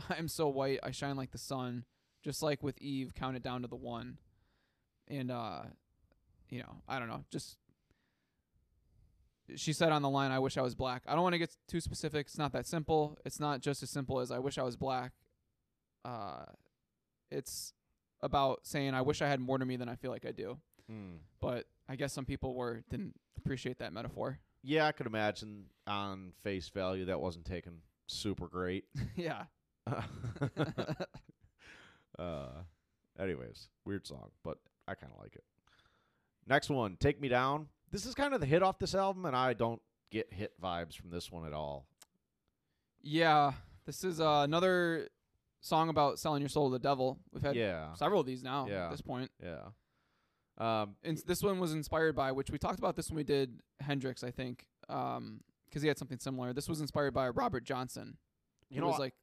Speaker 2: (laughs) I'm so white, I shine like the sun. Just like with Eve, count it down to the one. And uh, you know, I don't know, just she said on the line, I wish I was black. I don't want to get too specific. It's not that simple. It's not just as simple as I wish I was black. Uh, it's about saying I wish I had more to me than I feel like I do. But I guess some people were didn't appreciate that metaphor.
Speaker 1: Yeah, I could imagine on face value that wasn't taken super great. (laughs)
Speaker 2: yeah. (laughs)
Speaker 1: uh, anyways, weird song, but I kind of like it. Next one, Take Me Down. This is kind of the hit off this album, and I don't get hit vibes from this one at all.
Speaker 2: Yeah. This is uh, another song about selling your soul to the devil. We've had
Speaker 1: yeah,
Speaker 2: several of these now
Speaker 1: Yeah.
Speaker 2: at this point.
Speaker 1: yeah. Um,
Speaker 2: And this one was inspired by, which we talked about this when we did Hendrix, I think, because he had something similar. This was inspired by Robert Johnson.
Speaker 1: you know,
Speaker 2: was like,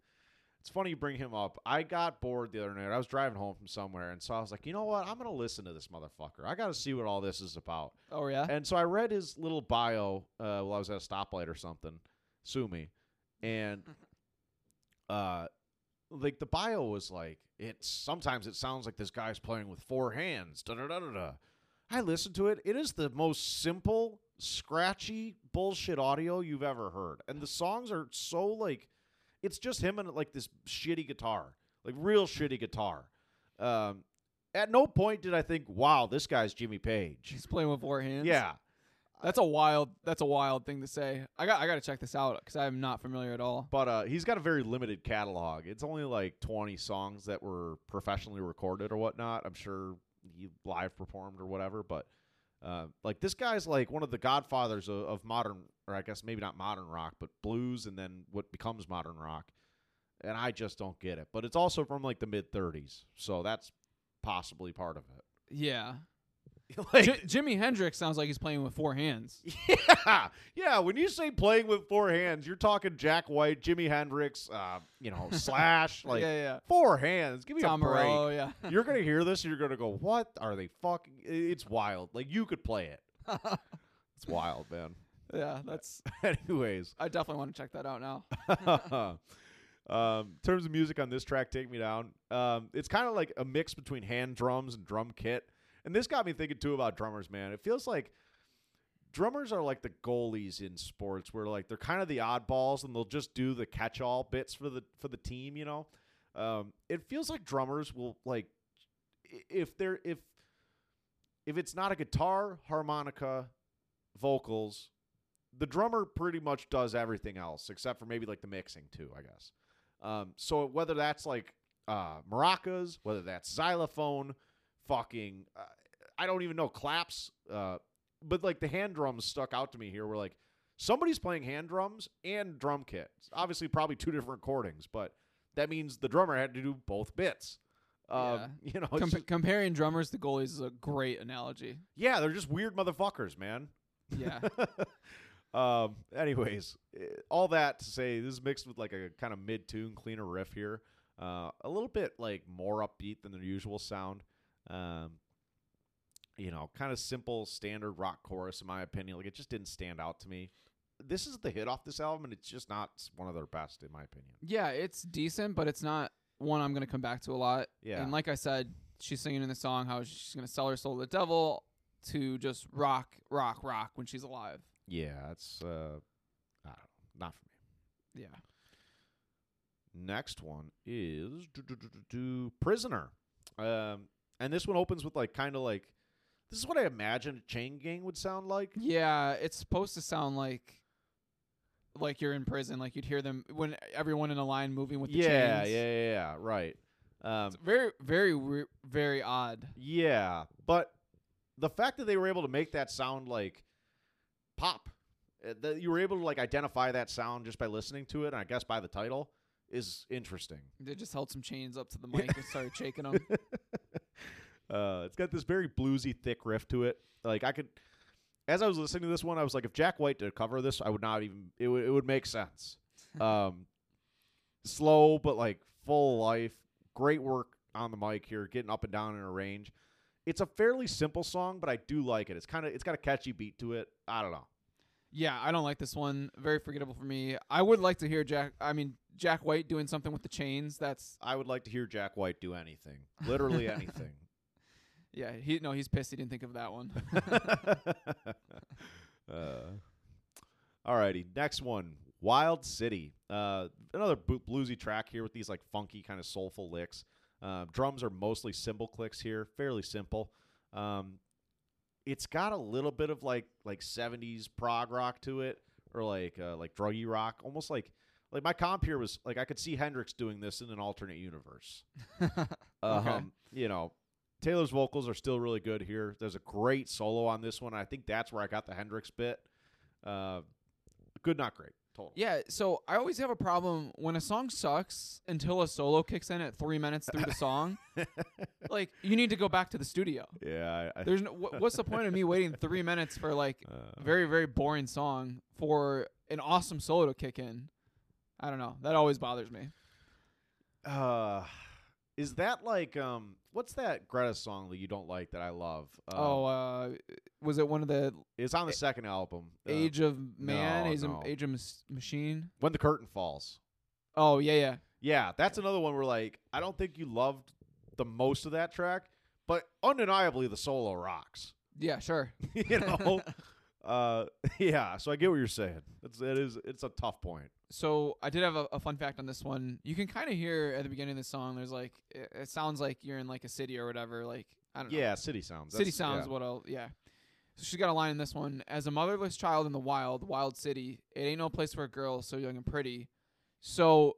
Speaker 1: it's funny you bring him up. I got bored the other night. I was driving home from somewhere, and so I was like, you know what? I'm gonna listen to this motherfucker. I got to see what all this is about.
Speaker 2: oh yeah,
Speaker 1: And so I read his little bio uh, while I was at a stoplight or something. Sue me. And (laughs) uh, like the bio was like, it's sometimes it sounds like this guy's playing with four hands. Da da da da da. I listened to it. It is the most simple, scratchy bullshit audio you've ever heard, and the songs are so like, it's just him and like this shitty guitar, like real shitty guitar. Um, at no point did I think, "Wow, this guy's Jimmy Page."
Speaker 2: he's playing with four hands.
Speaker 1: Yeah,
Speaker 2: that's a wild. That's a wild thing to say. I got. I got to check this out because I'm not familiar at all.
Speaker 1: but uh, he's got a very limited catalog. It's only like 20 songs that were professionally recorded or whatnot. I'm sure he live performed or whatever, but uh, like this guy's like one of the godfathers of, of modern, or I guess maybe not modern rock, but blues and then what becomes modern rock. And I just don't get it. But it's also from like the mid 30s, so that's possibly part of it. Yeah. (laughs) like,
Speaker 2: J- Jimi Hendrix sounds like he's playing with four hands. (laughs)
Speaker 1: Yeah, yeah. When you say playing with four hands, you're talking Jack White, Jimi Hendrix, uh, you know, (laughs) Slash, like
Speaker 2: yeah, yeah.
Speaker 1: four hands. Give me
Speaker 2: Tom
Speaker 1: a break.
Speaker 2: Morello, yeah.
Speaker 1: You're gonna hear this, and you're gonna go, "What are they fucking?" It's wild. Like you could play it. It's wild, man.
Speaker 2: yeah, that's.
Speaker 1: Anyways,
Speaker 2: I definitely want to check that out now.
Speaker 1: um, in terms of music on this track, "Take Me Down," um, it's kind of like a mix between hand drums and drum kit. And this got me thinking too about drummers, man. It feels like drummers are like the goalies in sports, where like they're kind of the oddballs, and they'll just do the catch-all bits for the for the team. You know, um, it feels like drummers will like if they're if if it's not a guitar, harmonica, vocals, the drummer pretty much does everything else except for maybe like the mixing too, I guess. Um, so whether that's like uh, maracas, whether that's xylophone, fucking, uh, I don't even know claps, uh, but like the hand drums stuck out to me here. Were like somebody's playing hand drums and drum kit. Obviously, probably two different recordings, but that means the drummer had to do both bits. Um, (laughs) You know,
Speaker 2: Com-
Speaker 1: just-
Speaker 2: comparing drummers to goalies is a great analogy.
Speaker 1: yeah, they're just weird motherfuckers, man.
Speaker 2: Yeah. (laughs)
Speaker 1: um. Anyways, eh, all that to say, this is mixed with like a kind of mid-tune, cleaner riff here. Uh, a little bit like more upbeat than their usual sound. Um. You know, kind of simple, standard rock chorus, in my opinion. Like it just didn't stand out to me. This is the hit off this album, and it's just not one of their best, in my opinion.
Speaker 2: yeah, it's decent, but it's not one I'm gonna come back to a lot.
Speaker 1: Yeah.
Speaker 2: And like I said, she's singing in the song how she's gonna sell her soul to the devil to just rock, rock, rock when she's alive.
Speaker 1: Yeah, it's uh, I don't know, not for me.
Speaker 2: Yeah.
Speaker 1: Next one is do, do, do, do, do, Prisoner. Um, and this one opens with like kind of like this is what I imagine a chain gang would sound like.
Speaker 2: Yeah, it's supposed to sound like like you're in prison, like you'd hear them when everyone in a line moving with the
Speaker 1: yeah,
Speaker 2: chains.
Speaker 1: yeah, yeah, yeah, right. Um,
Speaker 2: It's very, very, very odd.
Speaker 1: yeah, but the fact that they were able to make that sound like pop, uh, that you were able to like identify that sound just by listening to it, and I guess by the title, is interesting.
Speaker 2: They just held some chains up to the mic and started (laughs) shaking them.
Speaker 1: Uh, it's got this very bluesy, thick riff to it. Like I could, as I was listening to this one, I was like, if Jack White did cover this, I would not even. It would it would make sense. (laughs) um, slow but like full life. Great work on the mic here, getting up and down in a range. It's a fairly simple song, but I do like it. It's kind of it's got a catchy beat to it. I don't know.
Speaker 2: Yeah, I don't like this one. Very forgettable for me. I would like to hear Jack. I mean, Jack White doing something with the chains. That's
Speaker 1: I would like to hear Jack White do anything, literally (laughs) anything.
Speaker 2: Yeah. He no, he's pissed. He didn't think of that one. (laughs)
Speaker 1: uh, alrighty, next one, Wild City. Uh, another bo- bluesy track here with these like funky kind of soulful licks. Uh, drums are mostly cymbal clicks here, fairly simple. Um, it's got a little bit of like like '70s prog rock to it, or like uh, like druggy rock, almost like like my comp here was like I could see Hendrix doing this in an alternate universe. (laughs)
Speaker 2: Okay.
Speaker 1: Um, you know, Taylor's vocals are still really good here. There's a great solo on this one. I think that's where I got the Hendrix bit. Uh, good, not great. Total.
Speaker 2: yeah. So I always have a problem when a song sucks until a solo kicks in at three minutes through the song. (laughs) like you need to go back to the studio.
Speaker 1: Yeah. I, I,
Speaker 2: There's no, wh- what's the point of me waiting three minutes for like (laughs)
Speaker 1: uh,
Speaker 2: very very boring song for an awesome solo to kick in? I don't know. That always bothers me.
Speaker 1: uh, is that like um? What's that Greta song that you don't like that I love? Um,
Speaker 2: oh, uh, was it one of the
Speaker 1: it's on the second album. uh,
Speaker 2: Age of Man,
Speaker 1: no,
Speaker 2: Age,
Speaker 1: no.
Speaker 2: of, Age of Machine?
Speaker 1: when the curtain falls.
Speaker 2: Oh yeah, yeah.
Speaker 1: Yeah, that's another one where like I don't think you loved the most of that track, but undeniably the solo rocks.
Speaker 2: Yeah, sure. (laughs)
Speaker 1: you know. (laughs) uh, (laughs) yeah. So I get what you're saying. It's it is it's a tough point.
Speaker 2: So I did have a, a fun fact on this one. You can kind of hear at the beginning of the song. There's like it, it sounds like you're in like a city or whatever. Like I don't know.
Speaker 1: Yeah, city sounds.
Speaker 2: City
Speaker 1: That's-
Speaker 2: sounds
Speaker 1: yeah.
Speaker 2: what I'll yeah. So she's got a line in this one. As a motherless child in the wild, wild city, it ain't no place for a girl so young and pretty. So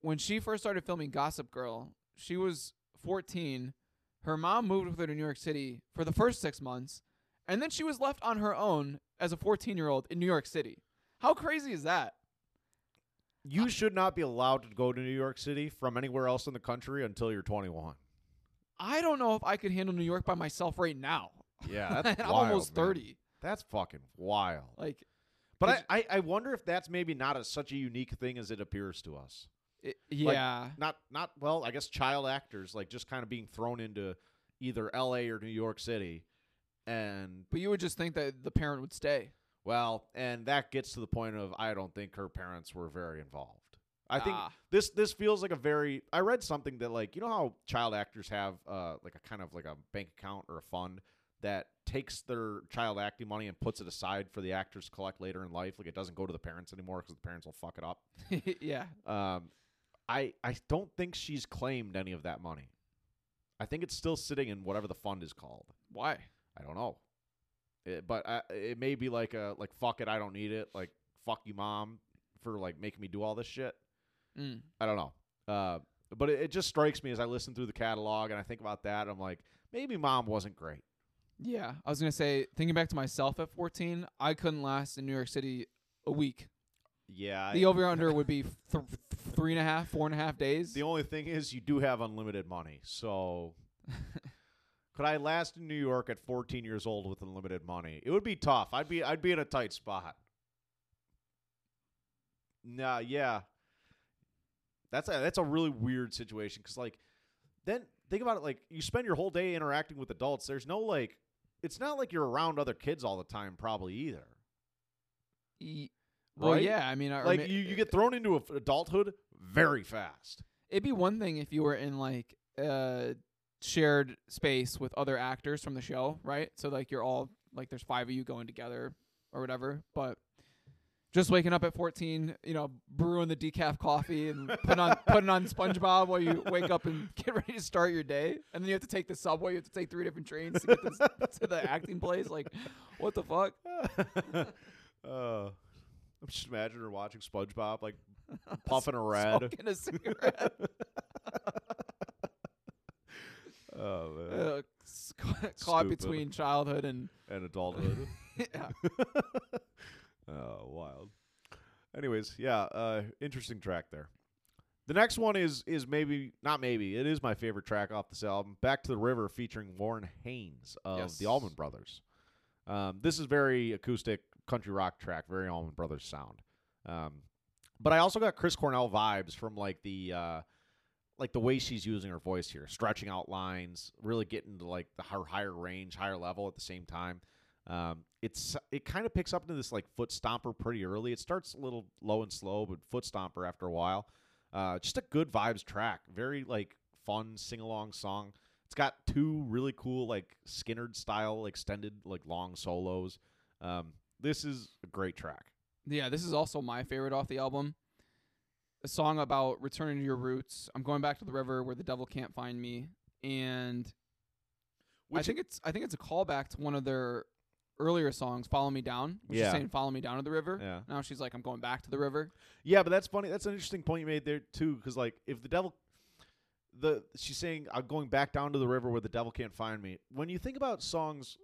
Speaker 2: when she first started filming Gossip Girl, she was 14. Her mom moved with her to New York City for the first six months, and then she was left on her own as a 14 year old in New York City. How crazy is that?
Speaker 1: You should not be allowed to go to New York City from anywhere else in the country until you're 21.
Speaker 2: I don't know if I could handle New York by myself right now.
Speaker 1: Yeah, (laughs) that's
Speaker 2: I'm almost
Speaker 1: man.
Speaker 2: 30.
Speaker 1: That's fucking wild.
Speaker 2: Like,
Speaker 1: But I, I, I wonder if that's maybe not a, such a unique thing as it appears to us.
Speaker 2: it, yeah.
Speaker 1: Not not well, I guess child actors like just kind of being thrown into either L.A. or New York City, and
Speaker 2: but you would just think that the parent would stay.
Speaker 1: Well, and that gets to the point of I don't think her parents were very involved. I think
Speaker 2: Ah.
Speaker 1: this this feels like a very I read something that like you know how child actors have uh like a kind of like a bank account or a fund that takes their child acting money and puts it aside for the actors to collect later in life like it doesn't go to the parents anymore because the parents will fuck it up. (laughs)
Speaker 2: yeah.
Speaker 1: Um I I don't think she's claimed any of that money. I think it's still sitting in whatever the fund is called.
Speaker 2: Why?
Speaker 1: I don't know. It, but I, it may be like a like fuck it, I don't need it. Like fuck you, mom, for like making me do all this shit.
Speaker 2: Mm.
Speaker 1: I don't know. Uh, but it, it just strikes me as I listen through the catalog and I think about that. I'm like, maybe mom wasn't great.
Speaker 2: Yeah. I was gonna say, thinking back to myself at 14, I couldn't last in New York City a week.
Speaker 1: Yeah.
Speaker 2: The over under would be (laughs) th- three and a half, four and a half days.
Speaker 1: the only thing is, you do have unlimited money. So, (laughs) could I last in New York at 14 years old with unlimited money? It would be tough. I'd be I'd be in a tight spot. Nah, yeah. That's a that's a really weird situation because like, then think about it. Like, you spend your whole day interacting with adults. There's no like, it's not like you're around other kids all the time, probably either.
Speaker 2: E- well,
Speaker 1: Right?
Speaker 2: yeah. I mean,
Speaker 1: like you, you get thrown into adulthood very fast.
Speaker 2: It'd be one thing if you were in like a shared space with other actors from the show, right? So like you're all like there's five of you going together or whatever, but just waking up at 14, you know, brewing the decaf coffee and (laughs) putting on putting on SpongeBob while you wake up and get ready to start your day, and then you have to take the subway. You have to take three different trains to get this, (laughs) to the acting place. Like, what the fuck?
Speaker 1: uh, (laughs) I'm just imagining her watching SpongeBob, like puffing a red.
Speaker 2: Smoking a cigarette.
Speaker 1: Oh man,
Speaker 2: uh, s- (laughs) caught
Speaker 1: Stupid.
Speaker 2: between childhood and
Speaker 1: and adulthood. (laughs)
Speaker 2: yeah. (laughs)
Speaker 1: oh, wild. Anyways, yeah, uh, interesting track there. The next one is is maybe not maybe it is my favorite track off this album. Back to the River featuring Warren Haynes of
Speaker 2: Yes.
Speaker 1: the Allman Brothers. Um, this is very acoustic country rock track, very Allman Brothers sound. Um, but I also got Chris Cornell vibes from like the uh, like the way she's using her voice here, stretching out lines, really getting to like the her higher range, higher level at the same time. Um, it's it kind of picks up into this like foot stomper pretty early. It starts a little low and slow, but foot stomper after a while. Uh, just a good vibes track, very like fun sing along song. It's got two really cool like Skynyrd style extended like long solos. Um, this is a great track.
Speaker 2: Yeah, this is also my favorite off the album. A song about returning to your roots. I'm going back to the river where the devil can't find me, and I think it's I think it's a callback to one of their earlier songs, "Follow Me Down." Which
Speaker 1: Yeah.
Speaker 2: is saying "Follow me down to the river."
Speaker 1: Yeah.
Speaker 2: Now she's like, "I'm going back to the river."
Speaker 1: Yeah, but that's funny. That's an interesting point you made there too, because like if the devil, the she's saying I'm going back down to the river where the devil can't find me. When you think about songs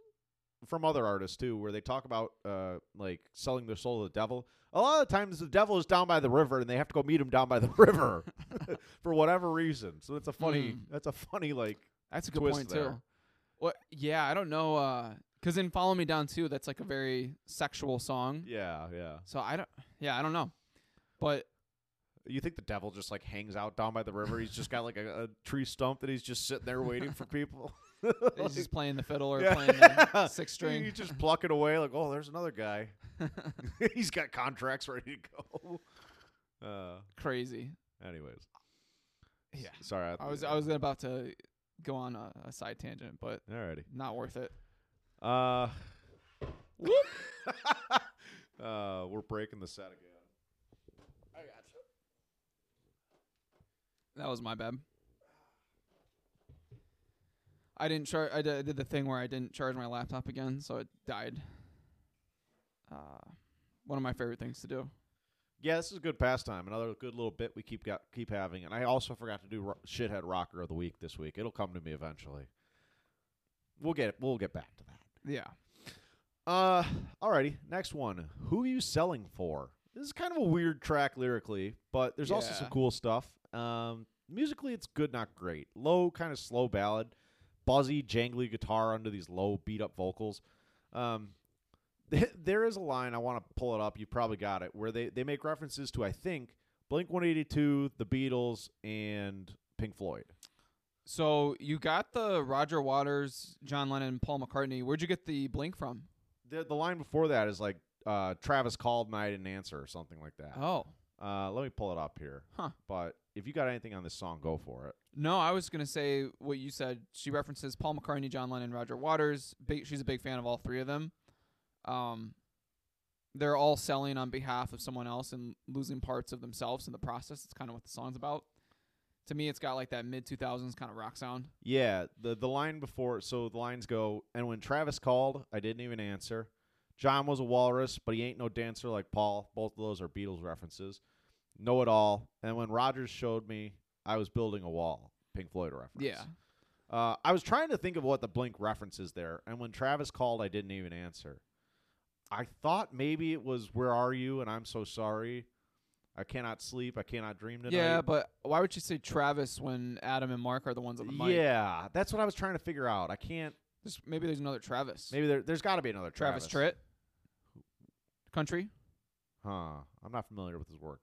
Speaker 1: from other artists too, where they talk about uh like selling their soul to the devil, a lot of times the devil is down by the river and they have to go meet him down by the (laughs) river (laughs) for whatever reason. So it's a funny.
Speaker 2: Mm.
Speaker 1: That's a funny like.
Speaker 2: That's a good point
Speaker 1: there.
Speaker 2: too. What? Yeah, I don't know. uh 'cause in "Follow Me Down" too, that's like a very sexual song.
Speaker 1: Yeah, yeah.
Speaker 2: So I don't. Yeah, I don't know. But
Speaker 1: You think the devil just like hangs out down by the river? He's just got like a, a tree stump that he's just sitting there waiting for (laughs) people. (laughs)
Speaker 2: he's just playing the fiddle or
Speaker 1: Yeah.
Speaker 2: playing the (laughs) six string.
Speaker 1: You just pluck it away like, oh, there's another guy. (laughs) He's got contracts ready to go. Uh,
Speaker 2: Crazy.
Speaker 1: anyways,
Speaker 2: Yeah.
Speaker 1: sorry.
Speaker 2: I was I was about to go on a, a side tangent, but
Speaker 1: alrighty.
Speaker 2: not worth it.
Speaker 1: Uh, uh, we're breaking the set again.
Speaker 2: I got you. That was my bad. I didn't charge. I did, I did the thing where I didn't charge my laptop again, so it died. Uh, one of my favorite things to do.
Speaker 1: Yeah, this is a good pastime. Another good little bit we keep got keep having. And I also forgot to do ro- shithead rocker of the week this week. It'll come to me eventually. We'll get it. We'll get back to that.
Speaker 2: Yeah.
Speaker 1: Uh, alrighty. Next one. Who are you selling for? This is kind of a weird track lyrically, but there's also some cool stuff. Um, musically, it's good, not great. Low, kind of slow ballad, buzzy, jangly guitar under these low, beat up vocals. Um, (laughs) there is a line I want to pull it up. You probably got it where they they make references to I think Blink 182, the Beatles, and Pink Floyd.
Speaker 2: So you got the Roger Waters, John Lennon, Paul McCartney. Where'd you get the Blink from?
Speaker 1: The the line before that is like uh, Travis called and I didn't answer or something like that.
Speaker 2: Oh,
Speaker 1: Uh, let me pull it up here.
Speaker 2: Huh.
Speaker 1: But if you got anything on this song, go for it.
Speaker 2: no, I was gonna say what you said. She references Paul McCartney, John Lennon, Roger Waters. Big, she's a big fan of all three of them. Um, they're all selling on behalf of someone else and losing parts of themselves in the process. It's kind of what the song's about. To me, it's got like that mid two thousands kind of rock sound.
Speaker 1: Yeah, the the line before. So the lines go, and when Travis called, I didn't even answer. John was a walrus, but he ain't no dancer like Paul. Both of those are Beatles references. Know it all. And when Rogers showed me, I was building a wall. Pink Floyd reference.
Speaker 2: Yeah.
Speaker 1: Uh, I was trying to think of what the Blink reference is there, and when Travis called, I didn't even answer. I thought maybe it was "Where are you?" and I'm so sorry. I cannot sleep. I cannot dream tonight.
Speaker 2: Yeah, but why would you say Travis when Adam and Mark are the ones on the mic?
Speaker 1: Yeah, that's what I was trying to figure out. I can't.
Speaker 2: There's, maybe there's another Travis.
Speaker 1: Maybe there, there's got to be another
Speaker 2: Travis,
Speaker 1: Travis.
Speaker 2: Tritt. Country.
Speaker 1: Huh. I'm not familiar with his work.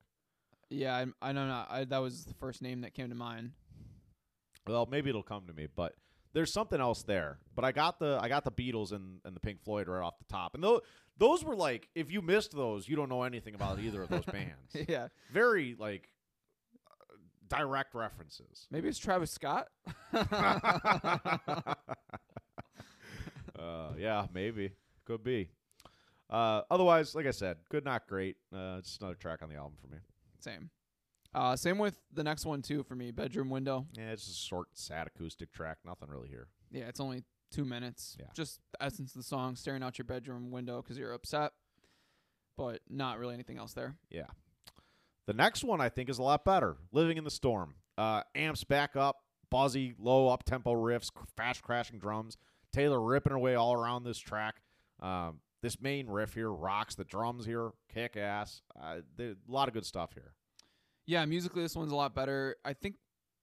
Speaker 2: Yeah, I, I know not. I, that was the first name that came to mind.
Speaker 1: Well, maybe it'll come to me, but there's something else there. But I got the I got the Beatles and, and the Pink Floyd right off the top, and those those were like if you missed those, you don't know anything about either of those (laughs) bands.
Speaker 2: yeah.
Speaker 1: Very like uh, direct references.
Speaker 2: Maybe it's Travis Scott. (laughs)
Speaker 1: uh, yeah, maybe could be. Uh, otherwise, like I said, good, not great. Uh, just another track on the album for me.
Speaker 2: Same. Uh, same with the next one too for me. Bedroom window.
Speaker 1: Yeah, it's a short, sad acoustic track. Nothing really here.
Speaker 2: Yeah, it's only two minutes.
Speaker 1: Yeah.
Speaker 2: Just the essence of the song, staring out your bedroom window because you're upset, but not really anything else there.
Speaker 1: Yeah. The next one I think is a lot better. Living in the Storm. Uh, amps back up, buzzy, low up tempo riffs, fast crashing drums. Taylor ripping away all around this track. Um, this main riff here rocks. The drums here kick ass. Uh, there, a lot of good stuff here.
Speaker 2: Yeah, musically this one's a lot better. I think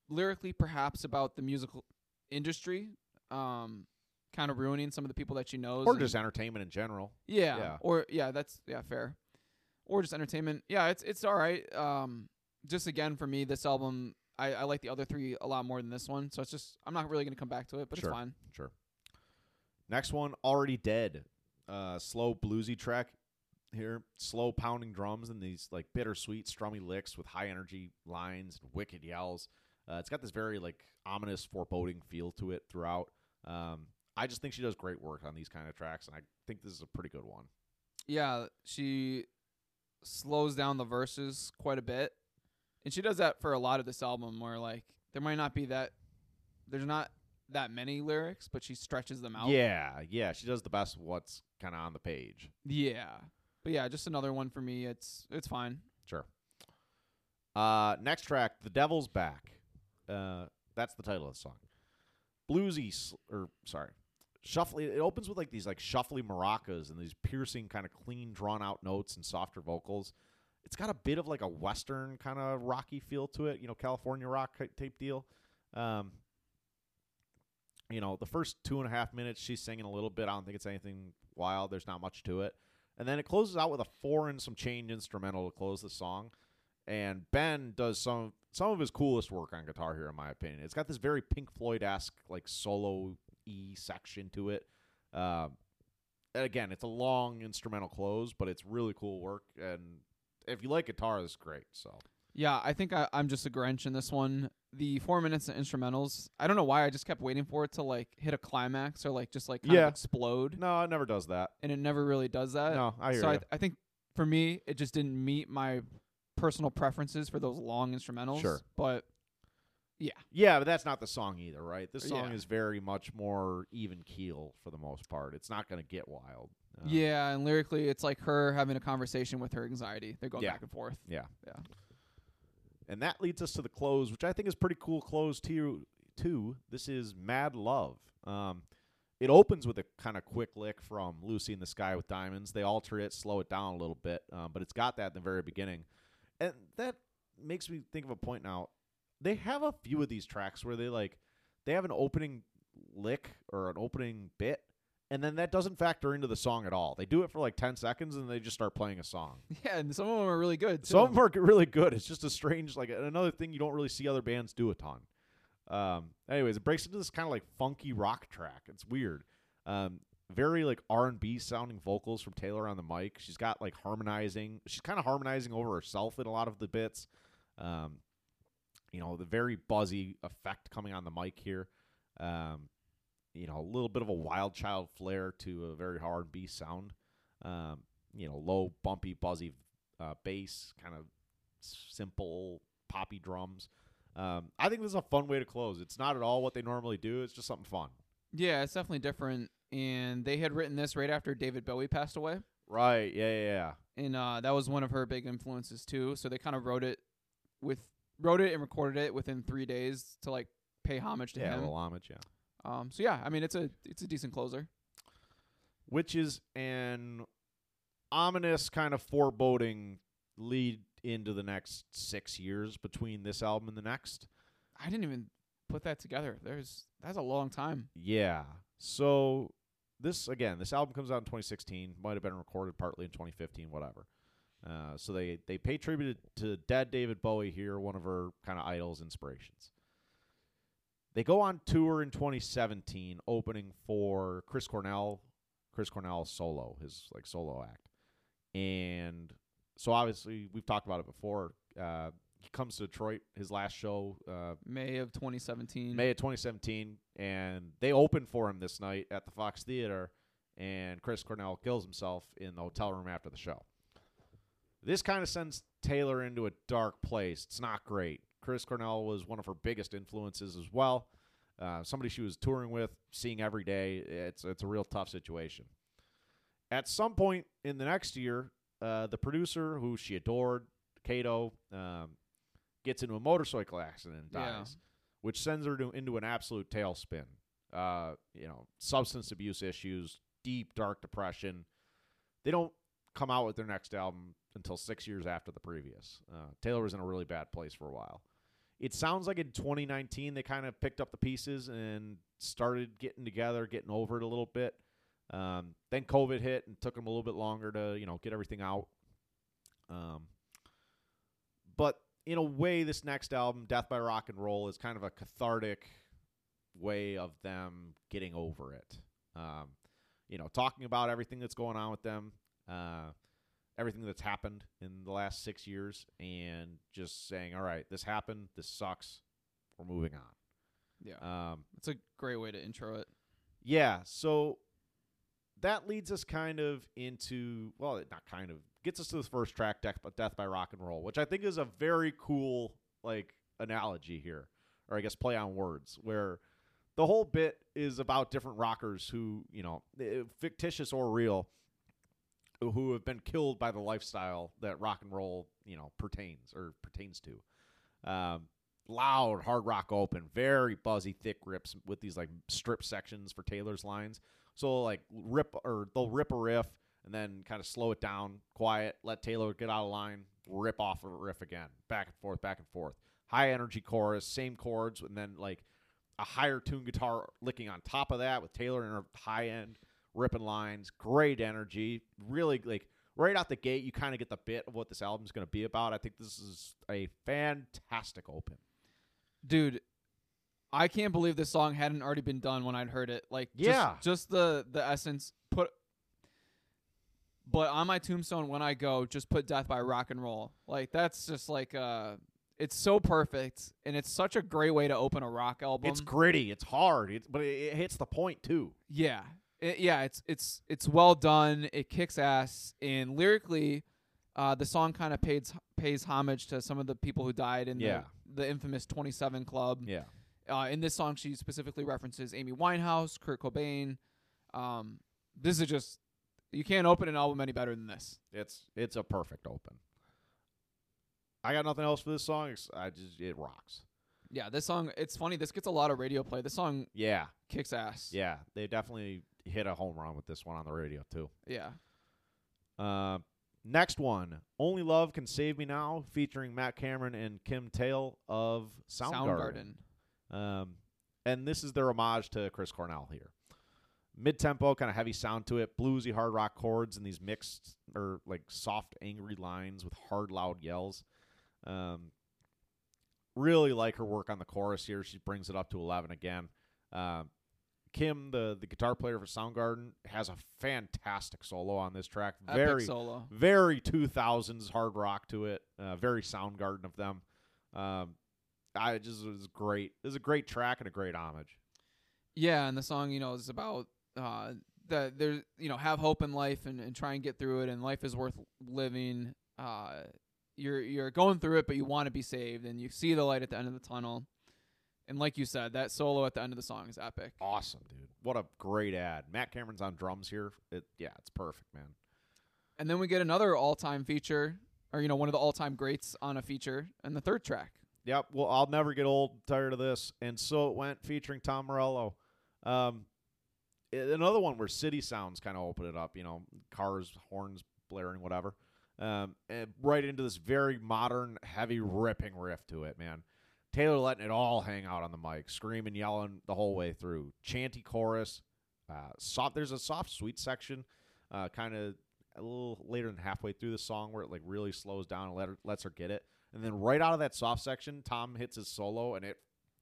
Speaker 2: lyrically perhaps about the musical industry, um, kind of ruining some of the people that she knows.
Speaker 1: Or just entertainment in general.
Speaker 2: yeah,
Speaker 1: yeah.
Speaker 2: or yeah, that's yeah fair. Or just entertainment. Yeah, it's it's all right. Um, just again for me, this album I, I like the other three a lot more than this one. So it's just I'm not really gonna come back to it, but
Speaker 1: Sure.
Speaker 2: it's fine.
Speaker 1: Sure. Next one, Already Dead. Uh, slow bluesy track here. Slow pounding drums and these like bittersweet strummy licks with high energy lines and wicked yells. Uh, it's got this very like ominous foreboding feel to it throughout. Um, I just think she does great work on these kind of tracks, and I think this is a pretty good one.
Speaker 2: Yeah, she slows down the verses quite a bit. And she does that for a lot of this album where like there might not be that there's not that many lyrics, but she stretches them out.
Speaker 1: Yeah, yeah, she does the best what's kind of on the page.
Speaker 2: Yeah. But yeah, just another one for me. It's it's fine.
Speaker 1: Sure. Uh, next track, "The Devil's Back." Uh, that's the title of the song. Bluesy, sl- or sorry, shuffly. It opens with like these like shuffly maracas and these piercing, kind of clean, drawn out notes and softer vocals. It's got a bit of like a western kind of rocky feel to it, you know, California rock type type deal. Um, you know, the first two and a half minutes she's singing a little bit. I don't think it's anything wild. There's not much to it. And then it closes out with a four and some change instrumental to close the song. And Ben does some some of his coolest work on guitar here, in my opinion. It's got this very Pink Floyd esque like solo e section to it. Um, and again, it's a long instrumental close, but it's really cool work. And if you like guitar, is great. So
Speaker 2: Yeah, I think I, I'm just a Grinch in this one. The four minutes of instrumentals, I don't know why I just kept waiting for it to like hit a climax or like just like kind
Speaker 1: Yeah.
Speaker 2: of explode,
Speaker 1: no, it never does that.
Speaker 2: and it never really does that.
Speaker 1: No, I hear
Speaker 2: so I,
Speaker 1: you.
Speaker 2: I think for me, it just didn't meet my personal preferences for those long instrumentals.
Speaker 1: Sure.
Speaker 2: but
Speaker 1: Yeah, Yeah, but that's not the song either, right? This song
Speaker 2: Yeah.
Speaker 1: is very much more even keel for the most part. It's not going to get wild. Uh,
Speaker 2: yeah, and lyrically, it's like her having a conversation with her anxiety. They're going
Speaker 1: Yeah.
Speaker 2: back and forth.
Speaker 1: Yeah.
Speaker 2: Yeah.
Speaker 1: And that leads us to the close, which I think is pretty cool close too. Too. This is Mad Love. Um, it opens with a kind of quick lick from Lucy in the Sky with Diamonds. They alter it, slow it down a little bit, um, but it's got that in the very beginning, and that makes me think of a point now. They have a few of these tracks where they like they have an opening lick or an opening bit, and then that doesn't factor into the song at all. They do it for like ten seconds, and they just start playing a song. (laughs)
Speaker 2: Yeah, and some of them are really good.
Speaker 1: Some of them are really good. It's just a strange, like another thing you don't really see other bands do a ton. Um, anyways, it breaks into this kind of like funky rock track. It's weird. Um, very like R and B sounding vocals from Taylor on the mic. She's got like harmonizing. She's kind of harmonizing over herself in a lot of the bits. Um, you know, the very buzzy effect coming on the mic here. Um, you know, a little bit of a wild child flair to a very hard B sound. Um, you know, low, bumpy, buzzy uh, bass, kind of simple poppy drums. Um, I think this is a fun way to close. It's not at all what they normally do. It's just something fun.
Speaker 2: Yeah, it's definitely different. And they had written this right after David Bowie passed away.
Speaker 1: Right? Yeah, yeah, yeah.
Speaker 2: and uh, that was one of her big influences too. So they kind of wrote it with wrote it and recorded it within three days to like pay homage to
Speaker 1: Yeah,
Speaker 2: him.
Speaker 1: little homage. Yeah.
Speaker 2: Um, so yeah, I mean it's a it's a decent closer.
Speaker 1: Which is an ominous kind of foreboding lead into the next six years between this album and the next.
Speaker 2: I didn't even put that together. There's that's a long time.
Speaker 1: Yeah. So this again, this album comes out in 2016. Might have been recorded partly in 2015, whatever. Uh, so they they pay tribute to dead David Bowie here, one of her kind of idols, inspirations. They go on tour in 2017, opening for Chris Cornell, Chris Cornell solo, his like solo act, and so obviously we've talked about it before. Uh, he comes to Detroit. His last show, uh,
Speaker 2: May of 2017.
Speaker 1: May of 2017, and they opened for him this night at the Fox Theater. And Chris Cornell kills himself in the hotel room after the show. This kind of sends Taylor into a dark place. It's not great. Chris Cornell was one of her biggest influences as well. Uh, somebody she was touring with, seeing every day. It's it's a real tough situation. At some point in the next year, uh, the producer who she adored, Kato, um, gets into a motorcycle accident and
Speaker 2: Yeah.
Speaker 1: dies, which sends her to, into an absolute tailspin. Uh, you know, substance abuse issues, deep dark depression. They don't come out with their next album until six years after the previous. Uh, Taylor was in a really bad place for a while. It sounds like in 2019 they kind of picked up the pieces and started getting together, getting over it a little bit. Um, then COVID hit and took them a little bit longer to you know get everything out. Um, but in a way, this next album, Death by Rock and Roll, is kind of a cathartic way of them getting over it. Um, you know, talking about everything that's going on with them, uh, everything that's happened in the last six years, and just saying, "All right, this happened. This sucks. We're moving on."
Speaker 2: Yeah.
Speaker 1: Um,
Speaker 2: It's a great way to intro it.
Speaker 1: yeah, so that leads us kind of into well, not kind of gets us to the first track, Death, Death by Rock and Roll, which I think is a very cool like analogy here, or I guess play on words, where the whole bit is about different rockers who you know, eh, fictitious or real, who have been killed by the lifestyle that rock and roll you know pertains or pertains to. Um, loud hard rock open, very buzzy, thick rips with these like strip sections for Taylor's lines. So like rip or they'll rip a riff and then kind of slow it down, quiet, let Taylor get out of line, rip off a riff again, back and forth, back and forth. High energy chorus, same chords, and then like a higher tune guitar licking on top of that with Taylor in her high end ripping lines. Great energy, really like right out the gate. You kind of get the bit of what this album's going to be about. I think this is a fantastic open.
Speaker 2: dude i can't believe this song hadn't already been done when i'd heard it like just-
Speaker 1: Yeah.
Speaker 2: just, the the essence put but on my tombstone when i go just put death by rock and roll like that's just like uh it's so perfect and it's such a great way to open a rock album
Speaker 1: It's gritty, it's hard, it's, but it, it hits the point too.
Speaker 2: yeah It- yeah it's it's it's well done it kicks ass and lyrically uh, the song kind of pays pays homage to some of the people who died in
Speaker 1: Yeah.
Speaker 2: the, the infamous 27 club
Speaker 1: Yeah,
Speaker 2: Uh, in this song, she specifically references Amy Winehouse, Kurt Cobain. Um, this is just you can't open an album any better than this.
Speaker 1: it's it's a perfect open. I got nothing else for this song. I just it rocks.
Speaker 2: Yeah, this song. It's funny. This gets a lot of radio play. This song
Speaker 1: Yeah,
Speaker 2: kicks ass.
Speaker 1: yeah, they definitely hit a home run with this one on the radio too.
Speaker 2: Yeah.
Speaker 1: Uh, next one, "Only Love Can Save Me Now," featuring Matt Cameron and Kim Thayil of Soundgarden. Um, and this is their homage to Chris Cornell here. Mid tempo, kind of heavy sound to it, bluesy hard rock chords, and these mixed or like soft, angry lines with hard, loud yells. Um, really like her work on the chorus here. She brings it up to eleven again. Um, Kim, the the guitar player for Soundgarden, has a fantastic solo on this track.
Speaker 2: Epic
Speaker 1: Very
Speaker 2: solo.
Speaker 1: very 2000s hard rock to it. Uh, very Soundgarden of them. Um, I it just it was great. It was a great track and a great homage.
Speaker 2: Yeah, and the song, you know, is about uh that there's you know have hope in life and, and try and get through it, and life is worth living. Uh, you're you're going through it, but you want to be saved, and you see the light at the end of the tunnel. And like you said, that solo at the end of the song is epic.
Speaker 1: Awesome, dude. What a great ad. Matt Cameron's on drums here. It yeah, it's perfect, man.
Speaker 2: And then we get another all-time feature, or you know, one of the all-time greats on a feature, and the third track.
Speaker 1: Yep. Well, I'll never get old tired of this. And so it went featuring Tom Morello. Um, another one where city sounds kind of open it up. You know, cars, horns blaring, whatever. Um, and right into this very modern, heavy ripping riff to it, man. Taylor letting it all hang out on the mic, screaming, yelling the whole way through. Chanty chorus. Uh, soft. There's a soft, sweet section, uh, kind of a little later than halfway through the song where it like really slows down and let her, lets her get it. And then right out of that soft section, Tom hits his solo, and it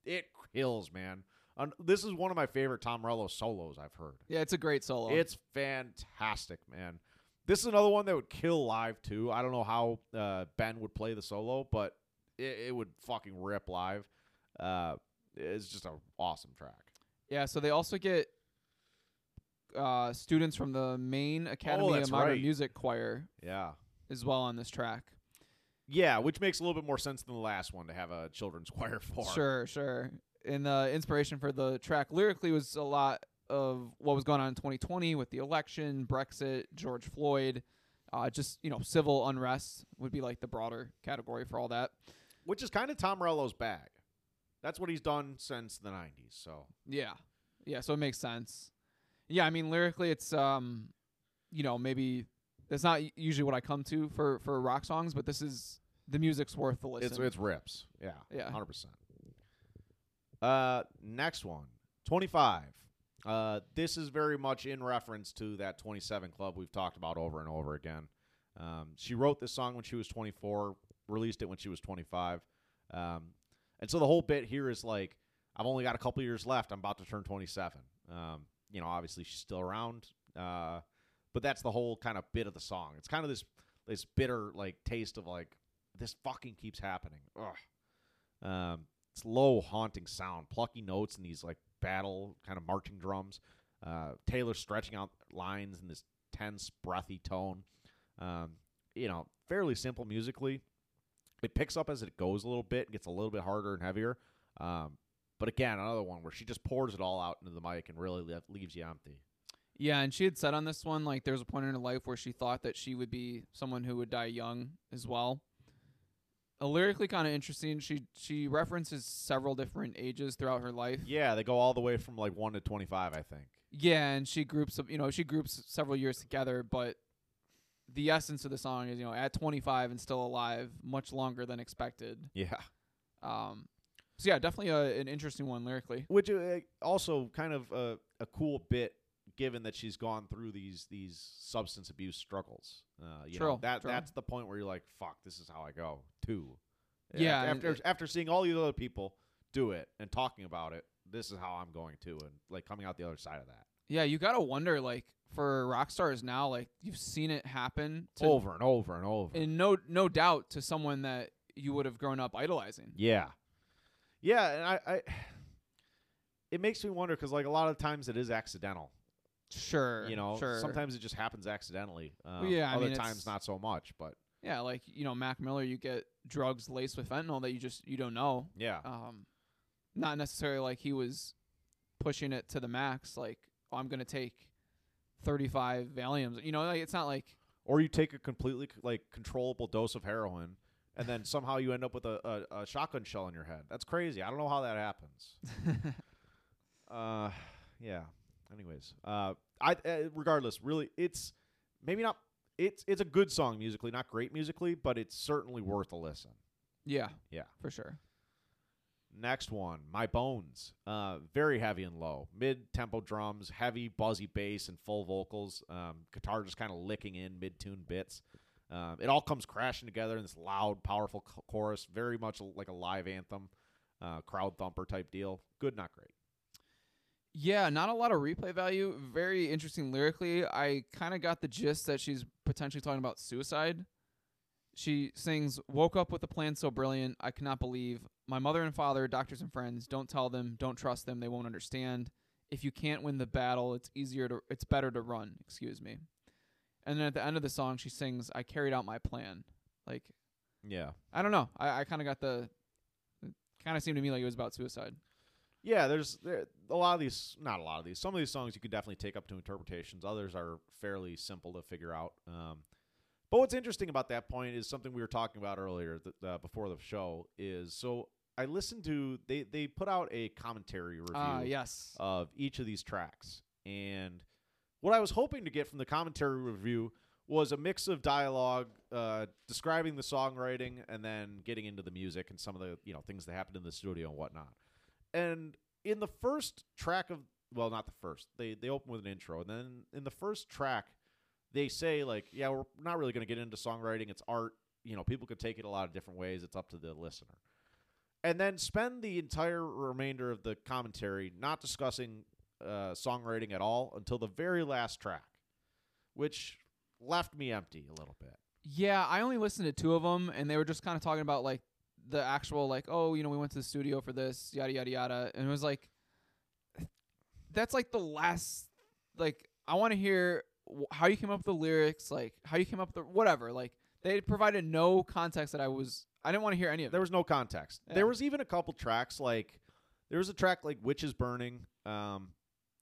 Speaker 1: it kills, man. Um, this is one of my favorite Tom Morello solos I've heard.
Speaker 2: Yeah, it's a great solo.
Speaker 1: It's fantastic, man. This is another one that would kill live too. I don't know how uh, Ben would play the solo, but it, it would fucking rip live. Uh, it's just an awesome track.
Speaker 2: Yeah, so they also get uh, students from the Maine Academy
Speaker 1: Oh,
Speaker 2: of Modern
Speaker 1: right.
Speaker 2: Music Choir
Speaker 1: Yeah.
Speaker 2: as well on this track.
Speaker 1: Yeah, which makes a little bit more sense than the last one to have a children's (laughs) choir for.
Speaker 2: Sure, sure. And the inspiration for the track lyrically was a lot of what was going on in 2020 with the election, Brexit, George Floyd, uh, just you know civil unrest would be like the broader category for all that.
Speaker 1: Which is kind of Tom Morello's bag. That's what he's done since the 90s. So,
Speaker 2: Yeah, yeah. So it makes sense. Yeah, I mean lyrically, it's um, you know maybe that's not usually what I come to for for rock songs, but this is the music's worth the listen.
Speaker 1: it's it's rips. Yeah.
Speaker 2: Yeah.
Speaker 1: 100%. Uh next one. 25. Uh this is very much in reference to that 27 club we've talked about over and over again. Um, she wrote this song when she was 24, released it when she was 25. Um, and so the whole bit here is like I've only got a couple years left. I'm about to turn 27. Um, you know, obviously she's still around. Uh, but that's the whole kind of bit of the song. It's kind of this this bitter like taste of like this fucking keeps happening. Ugh. Um, it's low haunting sound, plucky notes and these like battle kind of marching drums. Uh, Taylor stretching out lines in this tense, breathy tone. Um, you know, fairly simple musically. It picks up as it goes a little bit, gets a little bit harder and heavier. Um, but again, another one where she just pours it all out into the mic and really le- leaves you empty.
Speaker 2: Yeah, and she had said on this one like there was a point in her life where she thought that she would be someone who would die young as well. Uh, lyrically kind of interesting. She she references several different ages throughout her life.
Speaker 1: Yeah, they go all the way from like one to twenty-five, I think.
Speaker 2: Yeah, and she groups you know she groups several years together, but the essence of the song is you know at 25 and still alive, much longer than expected.
Speaker 1: Yeah,
Speaker 2: Um, so yeah, definitely a, an interesting one lyrically.
Speaker 1: which uh, also kind of a, a cool bit, given that she's gone through these these substance abuse struggles. Uh, you know
Speaker 2: True,
Speaker 1: that
Speaker 2: true.
Speaker 1: that's the point where you're like, "Fuck, this is how I go." Too.
Speaker 2: Yeah,
Speaker 1: After after, after seeing all these other people do it and talking about it, this is how I'm going to, and like coming out the other side of that
Speaker 2: Yeah, you gotta wonder like for rock stars now, like you've seen it happen to
Speaker 1: over and over and over.
Speaker 2: and no no doubt to someone that you would have grown up idolizing.
Speaker 1: Yeah, yeah, and I, I (sighs) it makes me wonder because like a lot of times it is accidental.
Speaker 2: Sure,
Speaker 1: You know,
Speaker 2: sure.
Speaker 1: sometimes it just happens accidentally. Um,
Speaker 2: yeah, I
Speaker 1: other
Speaker 2: mean,
Speaker 1: times not so much. But
Speaker 2: yeah, like you know Mac Miller, you get drugs laced with fentanyl that you just you don't know.
Speaker 1: yeah,
Speaker 2: Um, not necessarily like he was pushing it to the max. Like oh, I'm gonna take 35 Valiums. You know, like it's not like
Speaker 1: or you take a completely c- like controllable dose of heroin, and then somehow you end up with a, a, a shotgun shell in your head. That's crazy. I don't know how that happens. (laughs) uh, yeah. Anyways, uh, I uh, regardless, really, it's maybe not. It's it's a good song musically, not great musically, but it's certainly worth a listen.
Speaker 2: yeah,
Speaker 1: Yeah.
Speaker 2: for sure.
Speaker 1: Next one, My Bones. Uh, very heavy and low. Mid tempo drums, heavy, buzzy bass, and full vocals. Um, guitar just kind of licking in mid tune bits. Um, it all comes crashing together in this loud, powerful chorus, very much like a live anthem, uh, crowd thumper type deal. Good, not great.
Speaker 2: Yeah, not a lot of replay value. Very interesting lyrically. I kind of got the gist that she's potentially talking about suicide. She sings, Woke up with a plan so brilliant, I cannot believe. My mother and father, doctors and friends, don't tell them, don't trust them, they won't understand. If you can't win the battle, it's easier to it's better to run, excuse me. And then at the end of the song she sings, I carried out my plan. Like
Speaker 1: Yeah.
Speaker 2: I don't know. I, I kinda got the kinda seemed to me like it was about suicide.
Speaker 1: Yeah, there's there, a lot of these, not a lot of these. Some of these songs you could definitely take up to interpretations. Others are fairly simple to figure out. Um, but what's interesting about that point is something we were talking about earlier th- uh, before the show. Is so I listened to they they put out a commentary review
Speaker 2: Ah, yes.
Speaker 1: of each of these tracks, and what I was hoping to get from the commentary review was a mix of dialogue uh, describing the songwriting and then getting into the music and some of the you know things that happened in the studio and whatnot. And in the first track of well, not the first. They they open with an intro, and then in the first track, they say like, yeah, we're not really going to get into songwriting. It's art. You know, people could take it a lot of different ways. It's up to the listener. And then spend the entire remainder of the commentary not discussing uh, songwriting at all until the very last track, which left me empty a little bit.
Speaker 2: Yeah, I only listened to two of them, and they were just kind of talking about like the actual like, oh, you know, we went to the studio for this, yada yada yada, and it was like, that's like the last, like, I want to hear how you came up with the lyrics, like how you came up with the whatever. Like they provided no context that I was, I didn't want to hear any of
Speaker 1: There
Speaker 2: it.
Speaker 1: was no context.
Speaker 2: Yeah.
Speaker 1: There was even a couple tracks like there was a track like "Witches Burning," um,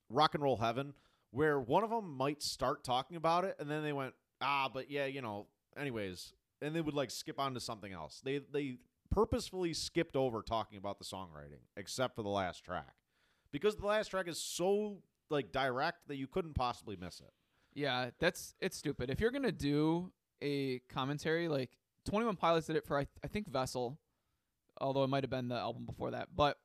Speaker 1: "Rock and Roll Heaven," where one of them might start talking about it, and then they went, "Ah, but yeah, you know." Anyways, and they would like skip on to something else. They they purposefully skipped over talking about the songwriting, except for the last track, because the last track is so like direct that you couldn't possibly miss it.
Speaker 2: Yeah, that's it's stupid. If you're gonna do a commentary, like Twenty One Pilots did it for I, I think Vessel, although it might have been the album before that. But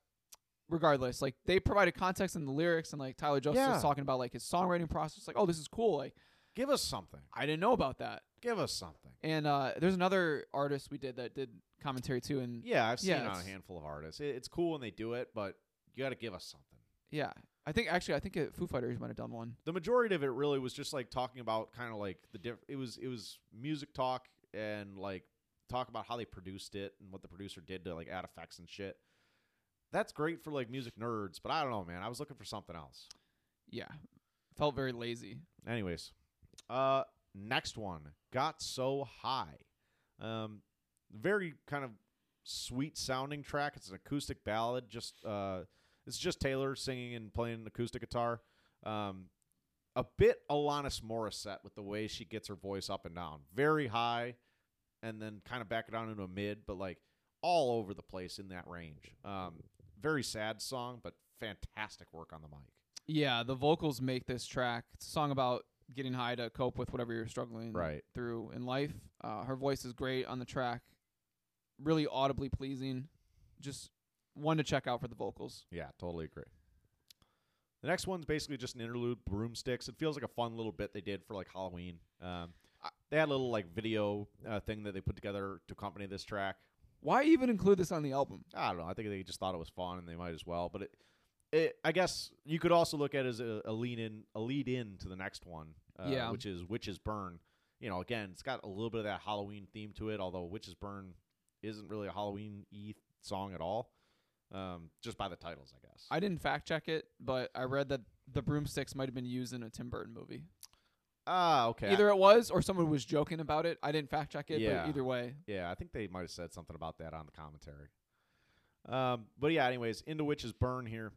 Speaker 2: regardless, like they provided context in the lyrics, and like Tyler Joseph
Speaker 1: Yeah.
Speaker 2: was talking about like his songwriting process. Like, oh, this is cool. Like
Speaker 1: Give us something.
Speaker 2: I didn't know about that.
Speaker 1: Give us something.
Speaker 2: And uh, there's another artist we did that did commentary too, and
Speaker 1: Yeah, I've seen
Speaker 2: Yeah,
Speaker 1: it on a
Speaker 2: it's-
Speaker 1: handful of artists. It, it's cool when they do it, but you got to give us something.
Speaker 2: yeah, I think actually I think uh, Foo Fighters might have done one.
Speaker 1: the majority of it really was just like talking about kind of like the diff- it was it was music talk and like talk about how they produced it and what the producer did to like add effects and shit. That's great for like music nerds, but I don't know, man. I was looking for something else.
Speaker 2: Yeah, felt very lazy.
Speaker 1: Anyways, uh next one, Got So High. Um very kind of sweet sounding track. It's an acoustic ballad, just uh it's just Taylor singing and playing acoustic guitar. Um a bit Alanis Morissette with the way she gets her voice up and down. Very high and then kind of back it down into a mid, but like all over the place in that range. Um very sad song, but fantastic work on the mic.
Speaker 2: Yeah, the vocals make this track. It's a song about getting high to cope with whatever you're struggling
Speaker 1: Right.
Speaker 2: through in life. Uh, her voice is great on the track, really audibly pleasing. Just one to check out for the vocals.
Speaker 1: Yeah, totally agree. The next one's basically just an interlude, broomsticks. It feels like a fun little bit they did for like Halloween. Um, they had a little like video uh, thing that they put together to accompany this track.
Speaker 2: Why even include this on the album?
Speaker 1: I don't know. I think they just thought it was fun and they might as well. But it, it I guess you could also look at it as a, a lead in, a lead in to the next one, uh,
Speaker 2: Yeah.
Speaker 1: which is Witches Burn. You know, again, it's got a little bit of that Halloween theme to it, although Witches Burn isn't really a Halloween y song at all. Um, just by the titles, I guess.
Speaker 2: I didn't fact check it, but I read that the broomsticks might have been used in a Tim Burton movie.
Speaker 1: Ah, okay.
Speaker 2: Either it was or someone was joking about it. I didn't fact check it,
Speaker 1: Yeah.
Speaker 2: but either way.
Speaker 1: Yeah, I think they might have said something about that on the commentary. Um, but yeah, anyways, Into Witches Burn here.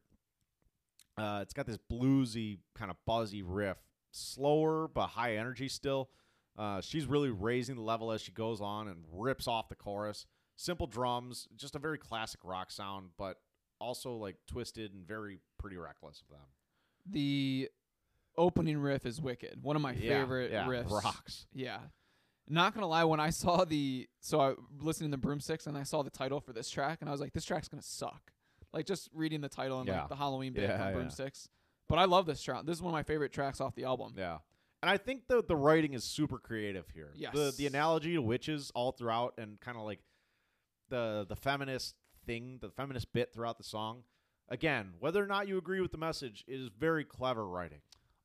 Speaker 1: Uh, it's got this bluesy kind of buzzy riff, slower but high energy still. Uh, she's really raising the level as she goes on and rips off the chorus. Simple drums, just a very classic rock sound, but also like twisted and very pretty reckless of them.
Speaker 2: The opening riff is wicked. One of my
Speaker 1: Yeah,
Speaker 2: favorite
Speaker 1: yeah,
Speaker 2: riffs.
Speaker 1: rocks.
Speaker 2: Yeah. Not gonna lie, when I saw the so I listening to Broomsticks and I saw the title for this track and I was like, this track's gonna suck. Like just reading the title and
Speaker 1: Yeah.
Speaker 2: like the Halloween bit on. Broomsticks. But I love this track. This is one of my favorite tracks off the album.
Speaker 1: Yeah. And I think the the writing is super creative here. The
Speaker 2: Yes.
Speaker 1: the analogy to witches all throughout and kind of like the the feminist thing, the feminist bit throughout the song. Again, whether or not you agree with the message, is very clever writing.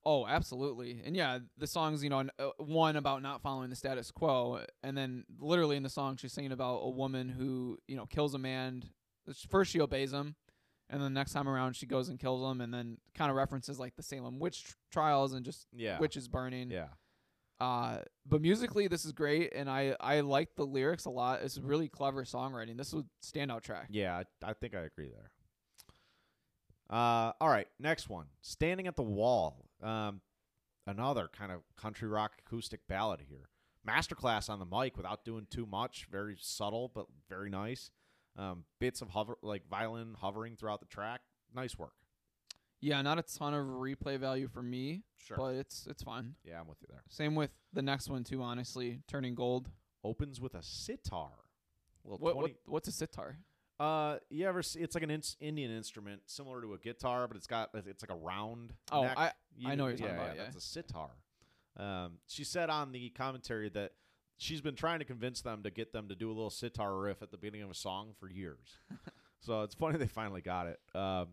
Speaker 2: Oh, absolutely. And yeah, the song's, you know, uh, one about not following the status quo. And then literally in the song, she's singing about a woman who, you know, kills a man. First, she obeys him. And then the next time around, she goes and kills him. And then kind of references like the Salem witch trials and just
Speaker 1: Yeah.
Speaker 2: witches burning.
Speaker 1: yeah.
Speaker 2: Uh, but musically, this is great. And I, I like the lyrics a lot. It's really clever songwriting. This was a standout track.
Speaker 1: Yeah, I, I think I agree there. Uh, all right, next one. Standing at the Wall. Um, another kind of country rock acoustic ballad here. Masterclass on the mic without doing too much. Very subtle, but very nice. Um, bits of hover, like violin hovering throughout the track. Nice work.
Speaker 2: Yeah, not a ton of replay value for me,
Speaker 1: Sure.
Speaker 2: but it's it's fun.
Speaker 1: yeah, I'm with you there.
Speaker 2: Same with the next one too. Honestly, turning gold.
Speaker 1: Opens with a sitar. Little
Speaker 2: What,
Speaker 1: 20
Speaker 2: what what's a sitar?
Speaker 1: Uh, you ever see? It's like an ins- Indian instrument, similar to a guitar, but it's got it's like a round.
Speaker 2: Oh,
Speaker 1: neck.
Speaker 2: I-
Speaker 1: You
Speaker 2: I know you're talking about, yeah.
Speaker 1: that's a sitar. Um, she said on the commentary that she's been trying to convince them to get them to do a little sitar riff at the beginning of a song for years. (laughs) so it's funny they finally got it. Um,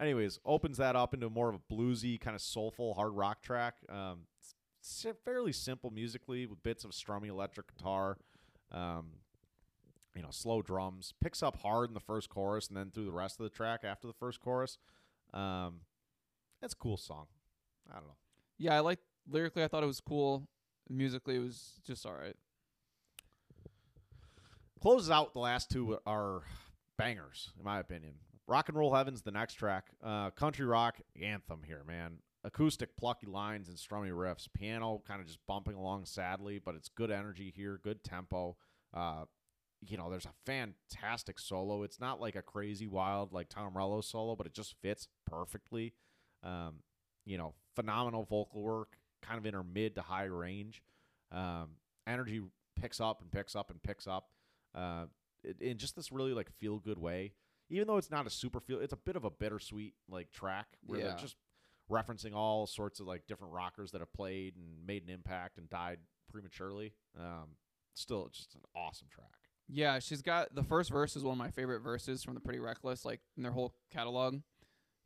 Speaker 1: anyways, opens that up into more of a bluesy kind of soulful hard rock track. Um, fairly simple musically with bits of strummy electric guitar. Um, you know, slow drums. Picks up hard in the first chorus and then through the rest of the track after the first chorus. Um, that's a cool song. I don't know.
Speaker 2: Yeah, I like lyrically. I thought it was cool. Musically, it was just all right.
Speaker 1: Closes out the last two are bangers, in my opinion. Rock and Roll Heaven's the next track. Uh, country rock anthem here, man. Acoustic, plucky lines and strummy riffs. Piano kind of just bumping along sadly, but it's good energy here, good tempo. Uh, you know, there's a fantastic solo. It's not like a crazy wild like Tom Morello solo, but it just fits perfectly. Um, you know, phenomenal vocal work, kind of in her mid to high range. Um, energy picks up and picks up and picks up uh, in just this really like feel good way. Even though it's not a super feel, it's a bit of a bittersweet like track where
Speaker 2: Yeah.
Speaker 1: they're just referencing all sorts of like different rockers that have played and made an impact and died prematurely. Um, still, just an awesome track.
Speaker 2: Yeah, she's got the first verse is one of my favorite verses from the Pretty Reckless, like in their whole catalog.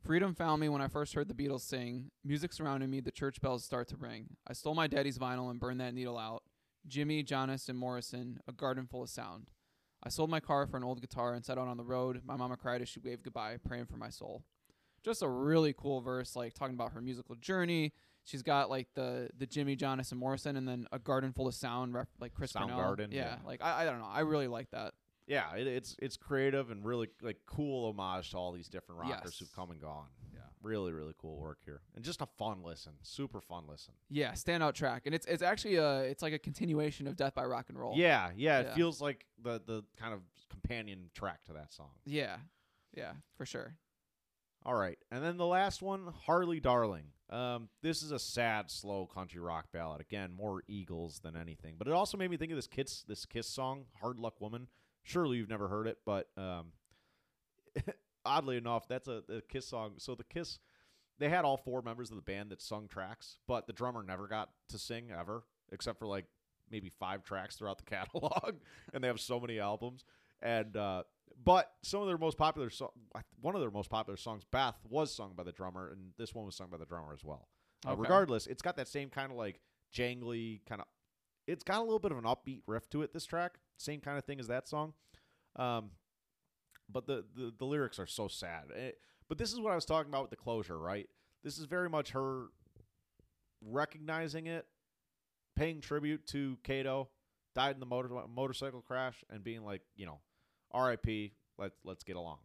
Speaker 2: Freedom found me when I first heard the Beatles sing. Music surrounded me, the church bells start to ring. I stole my daddy's vinyl and burned that needle out. Jimi, Janis, and Morrison, a garden full of sound. I sold my car for an old guitar and set out on the road. My mama cried as she waved goodbye, praying for my soul. Just a really cool verse, like talking about her musical journey. She's got like the the Jimi, Janis, and Morrison, and then a garden full of sound, rep, like Chris Cornell.
Speaker 1: Soundgarden,
Speaker 2: Yeah,
Speaker 1: yeah.
Speaker 2: like I, I don't know. I really like that.
Speaker 1: Yeah, it, it's it's creative and really like cool homage to all these different rockers
Speaker 2: Yes.
Speaker 1: who've come and gone. Really, really cool work here, and just a fun listen, super fun listen.
Speaker 2: Yeah, standout track, and it's it's actually a it's like a continuation of Death by Rock and Roll.
Speaker 1: Yeah, yeah, it
Speaker 2: Yeah.
Speaker 1: feels like the the kind of companion track to that song.
Speaker 2: yeah, yeah, for sure.
Speaker 1: All right, and then the last one, Harley Darling. Um, this is a sad, slow country rock ballad. Again, more Eagles than anything, but it also made me think of this Kiss this Kiss song, "Hard Luck Woman." Surely you've never heard it, but um, (laughs) oddly enough, that's a, a Kiss song. So the Kiss, they had all four members of the band that sung tracks, but the drummer never got to sing ever, except for like maybe five tracks throughout the (laughs) catalog, and they have so many albums. And uh, but some of their most popular so- one of their most popular songs, "Beth," was sung by the drummer, and this one was sung by the drummer as well. Uh,
Speaker 2: Okay.
Speaker 1: regardless, it's got that same kind of like jangly kind of. It's got a little bit of an upbeat riff to it. This track, same kind of thing as that song, um, but the, the the lyrics are so sad. Eh, but this is what I was talking about with the closure, right? This is very much her recognizing it, paying tribute to Kato, died in the motor motorcycle crash, and being like, you know, R.I.P. Let's let's get along.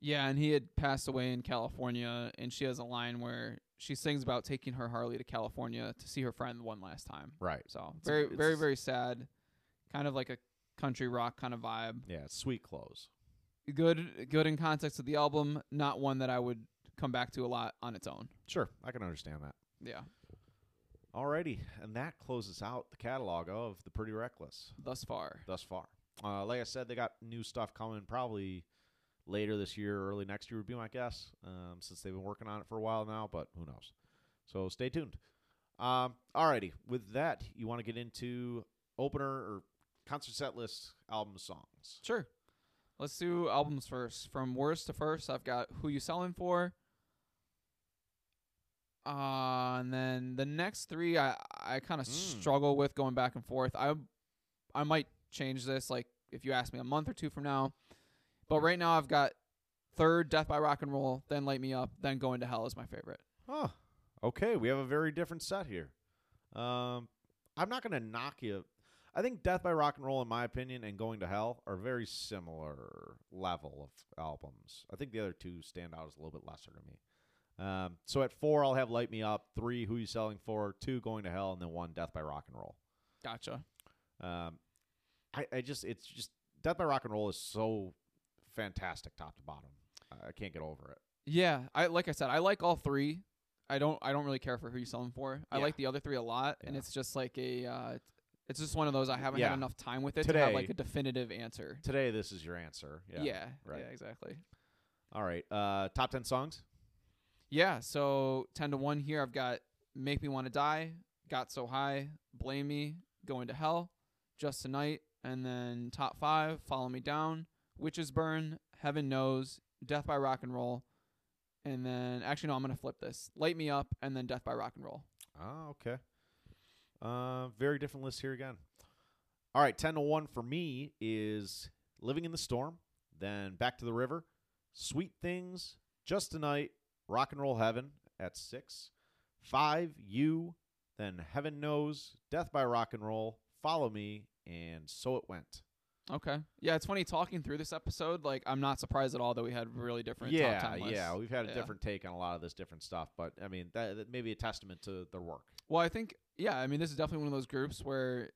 Speaker 2: Yeah, and he had passed away in California, and she has a line where she sings about taking her Harley to California to see her friend one last time.
Speaker 1: Right.
Speaker 2: So
Speaker 1: It's
Speaker 2: very,
Speaker 1: it's-
Speaker 2: very, very sad. Kind of like a country rock kind of vibe.
Speaker 1: Yeah, sweet close.
Speaker 2: Good, good in context of the album. Not one that I would come back to a lot on its own.
Speaker 1: Sure, I can understand that.
Speaker 2: Yeah,
Speaker 1: Alrighty, and that closes out the catalog of the Pretty Reckless
Speaker 2: thus far.
Speaker 1: thus far. Uh, like I said, they got new stuff coming probably later this year, early next year would be my guess, um, since they've been working on it for a while now. But who knows? So stay tuned. Um, alrighty, with that, you want to get into opener or concert set list album songs?
Speaker 2: Sure. Let's do albums first. From worst to first, I've got Who You Selling For. Uh, and then the next three, I I kind of
Speaker 1: Mm.
Speaker 2: struggle with going back and forth. I I might change this, like if you ask me a month or two from now. But right now, I've got third Death by Rock and Roll, then Light Me Up, then Going to Hell is my favorite.
Speaker 1: Huh. Okay, we have a very different set here. Um, I'm not going to knock you. I think Death by Rock and Roll, in my opinion, and Going to Hell are very similar level of albums. I think the other two stand out as a little bit lesser to me. Um, so at four, I'll have Light Me Up. Three, Who You Selling For? Two, Going to Hell, and then one, Death by Rock and Roll.
Speaker 2: Gotcha.
Speaker 1: Um, I, I just, it's just Death by Rock and Roll is so fantastic, top to bottom. I can't get over it.
Speaker 2: Yeah, I like I said, I like all three. I don't I don't really care for who you selling for. I
Speaker 1: Yeah.
Speaker 2: like the other three a lot, and it's just like a uh, it's just one of those I haven't
Speaker 1: Yeah.
Speaker 2: had enough time with it to have
Speaker 1: Today-
Speaker 2: like a definitive answer.
Speaker 1: Today, this is your answer. Yeah.
Speaker 2: Yeah,
Speaker 1: right.
Speaker 2: yeah, exactly.
Speaker 1: All right. Uh, top ten songs.
Speaker 2: Yeah, so ten to one here. I've got "Make Me Want to Die," "Got So High," "Blame Me," "Going to Hell," "Just Tonight," and then top five: "Follow Me Down," "Witches Burn," "Heaven Knows," "Death by Rock and Roll," and then actually no, I'm gonna flip this: "Light Me Up," and then "Death by Rock and Roll."
Speaker 1: Oh, okay. Uh, very different list here again. All right, 10 to 1 for me is Living in the Storm, then Back to the River, Sweet Things, Just Tonight, Rock and Roll Heaven at 6, 5, You, then Heaven Knows, Death by Rock and Roll, Follow Me, and So It Went.
Speaker 2: Okay. Yeah, it's funny talking through this episode. Like, I'm not surprised at all that we had really different
Speaker 1: yeah,
Speaker 2: top 10 lists.
Speaker 1: yeah, we've had a
Speaker 2: Yeah.
Speaker 1: different take on a lot of this different stuff, but I mean, that, that may be a testament to their work.
Speaker 2: Well, I think yeah, I mean this is definitely one of those groups where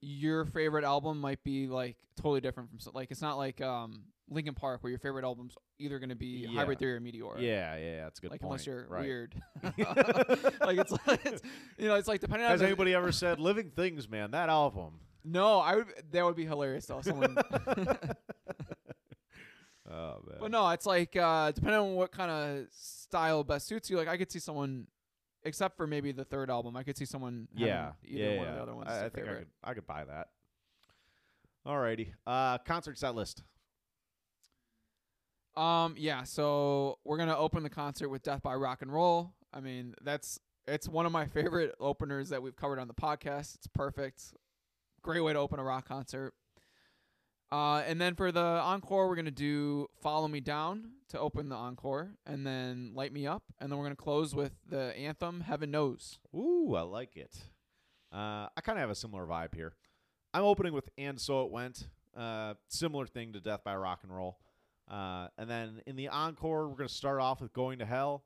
Speaker 2: your favorite album might be like totally different from like it's not like um Linkin Park where your favorite album's either going to be
Speaker 1: Yeah.
Speaker 2: Hybrid Theory or Meteora.
Speaker 1: Yeah, yeah, that's a good
Speaker 2: Like
Speaker 1: point.
Speaker 2: unless you're
Speaker 1: right.
Speaker 2: weird. (laughs) (laughs) like it's like (laughs) it's, you know it's like depending on
Speaker 1: Has
Speaker 2: the,
Speaker 1: anybody ever said "Living Things"? Man, that album.
Speaker 2: No, I would that would be hilarious though. Someone
Speaker 1: Oh man.
Speaker 2: But no, it's like uh depending on what kind of style best suits you. Like I could see someone, except for maybe the third album, I could see someone.
Speaker 1: yeah,
Speaker 2: either
Speaker 1: yeah,
Speaker 2: one of the other ones.
Speaker 1: I, I think I could, I could buy that. Alrighty, uh, concert set list.
Speaker 2: Um, yeah. So we're gonna open the concert with "Death by Rock and Roll." I mean, that's it's one of my favorite openers that we've covered on the podcast. It's perfect. Great way to open a rock concert. Uh, and then for the encore, we're gonna do "Follow Me Down" to open the encore, and then "Light Me Up," and then we're gonna close with the anthem "Heaven Knows."
Speaker 1: Ooh, I like it. Uh, I kind of have a similar vibe here. I'm opening with "And So It Went." Uh, similar thing to "Death by Rock and Roll." Uh, and then in the encore, we're gonna start off with "Going to Hell,"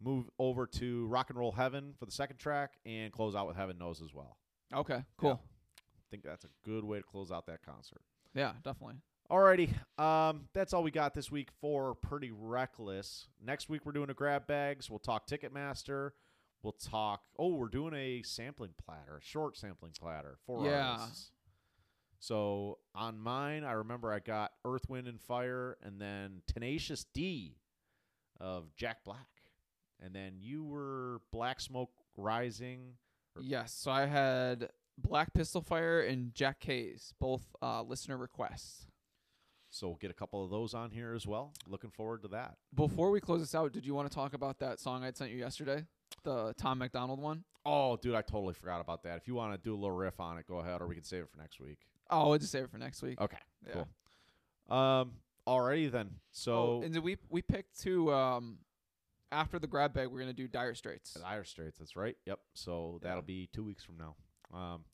Speaker 1: move over to "Rock and Roll Heaven" for the second track, and close out with "Heaven Knows" as well.
Speaker 2: Okay, cool.
Speaker 1: I think that's a good way to close out that concert.
Speaker 2: Yeah, definitely.
Speaker 1: Alrighty, um, that's all we got this week for Pretty Reckless. Next week we're doing a grab bags. We'll talk Ticketmaster. We'll talk. Oh, we're doing a sampling platter, a short sampling platter for
Speaker 2: Yeah.
Speaker 1: artists. So on mine, I remember I got Earth, Wind, and Fire, and then Tenacious D of Jack Black, and then you were Black Smoke Rising.
Speaker 2: Yes. So I had Black Pistol Fire and Jack K's, both uh, listener requests.
Speaker 1: So we'll get a couple of those on here as well. Looking forward to that.
Speaker 2: Before we close this out, did you want to talk about that song I'd sent you yesterday, the Tom MacDonald one?
Speaker 1: Oh, dude, I totally forgot about that. If you want to do a little riff on it, go ahead, or we can save it for next week.
Speaker 2: Oh, we'll just save it for next week.
Speaker 1: Okay,
Speaker 2: yeah.
Speaker 1: cool. Um, alrighty then.
Speaker 2: Oh,
Speaker 1: So
Speaker 2: and did we we picked two um after the grab bag we're gonna do Dire Straits.
Speaker 1: Dire Straits, that's right. Yep. So
Speaker 2: Yeah.
Speaker 1: that'll be two weeks from now. Um,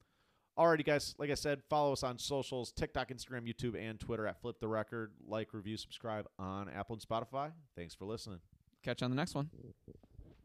Speaker 1: alrighty, guys. Like I said, follow us on socials: TikTok, Instagram, YouTube, and Twitter at Flip the Record. Like, review, subscribe on Apple and Spotify. Thanks for listening.
Speaker 2: Catch you on the next one.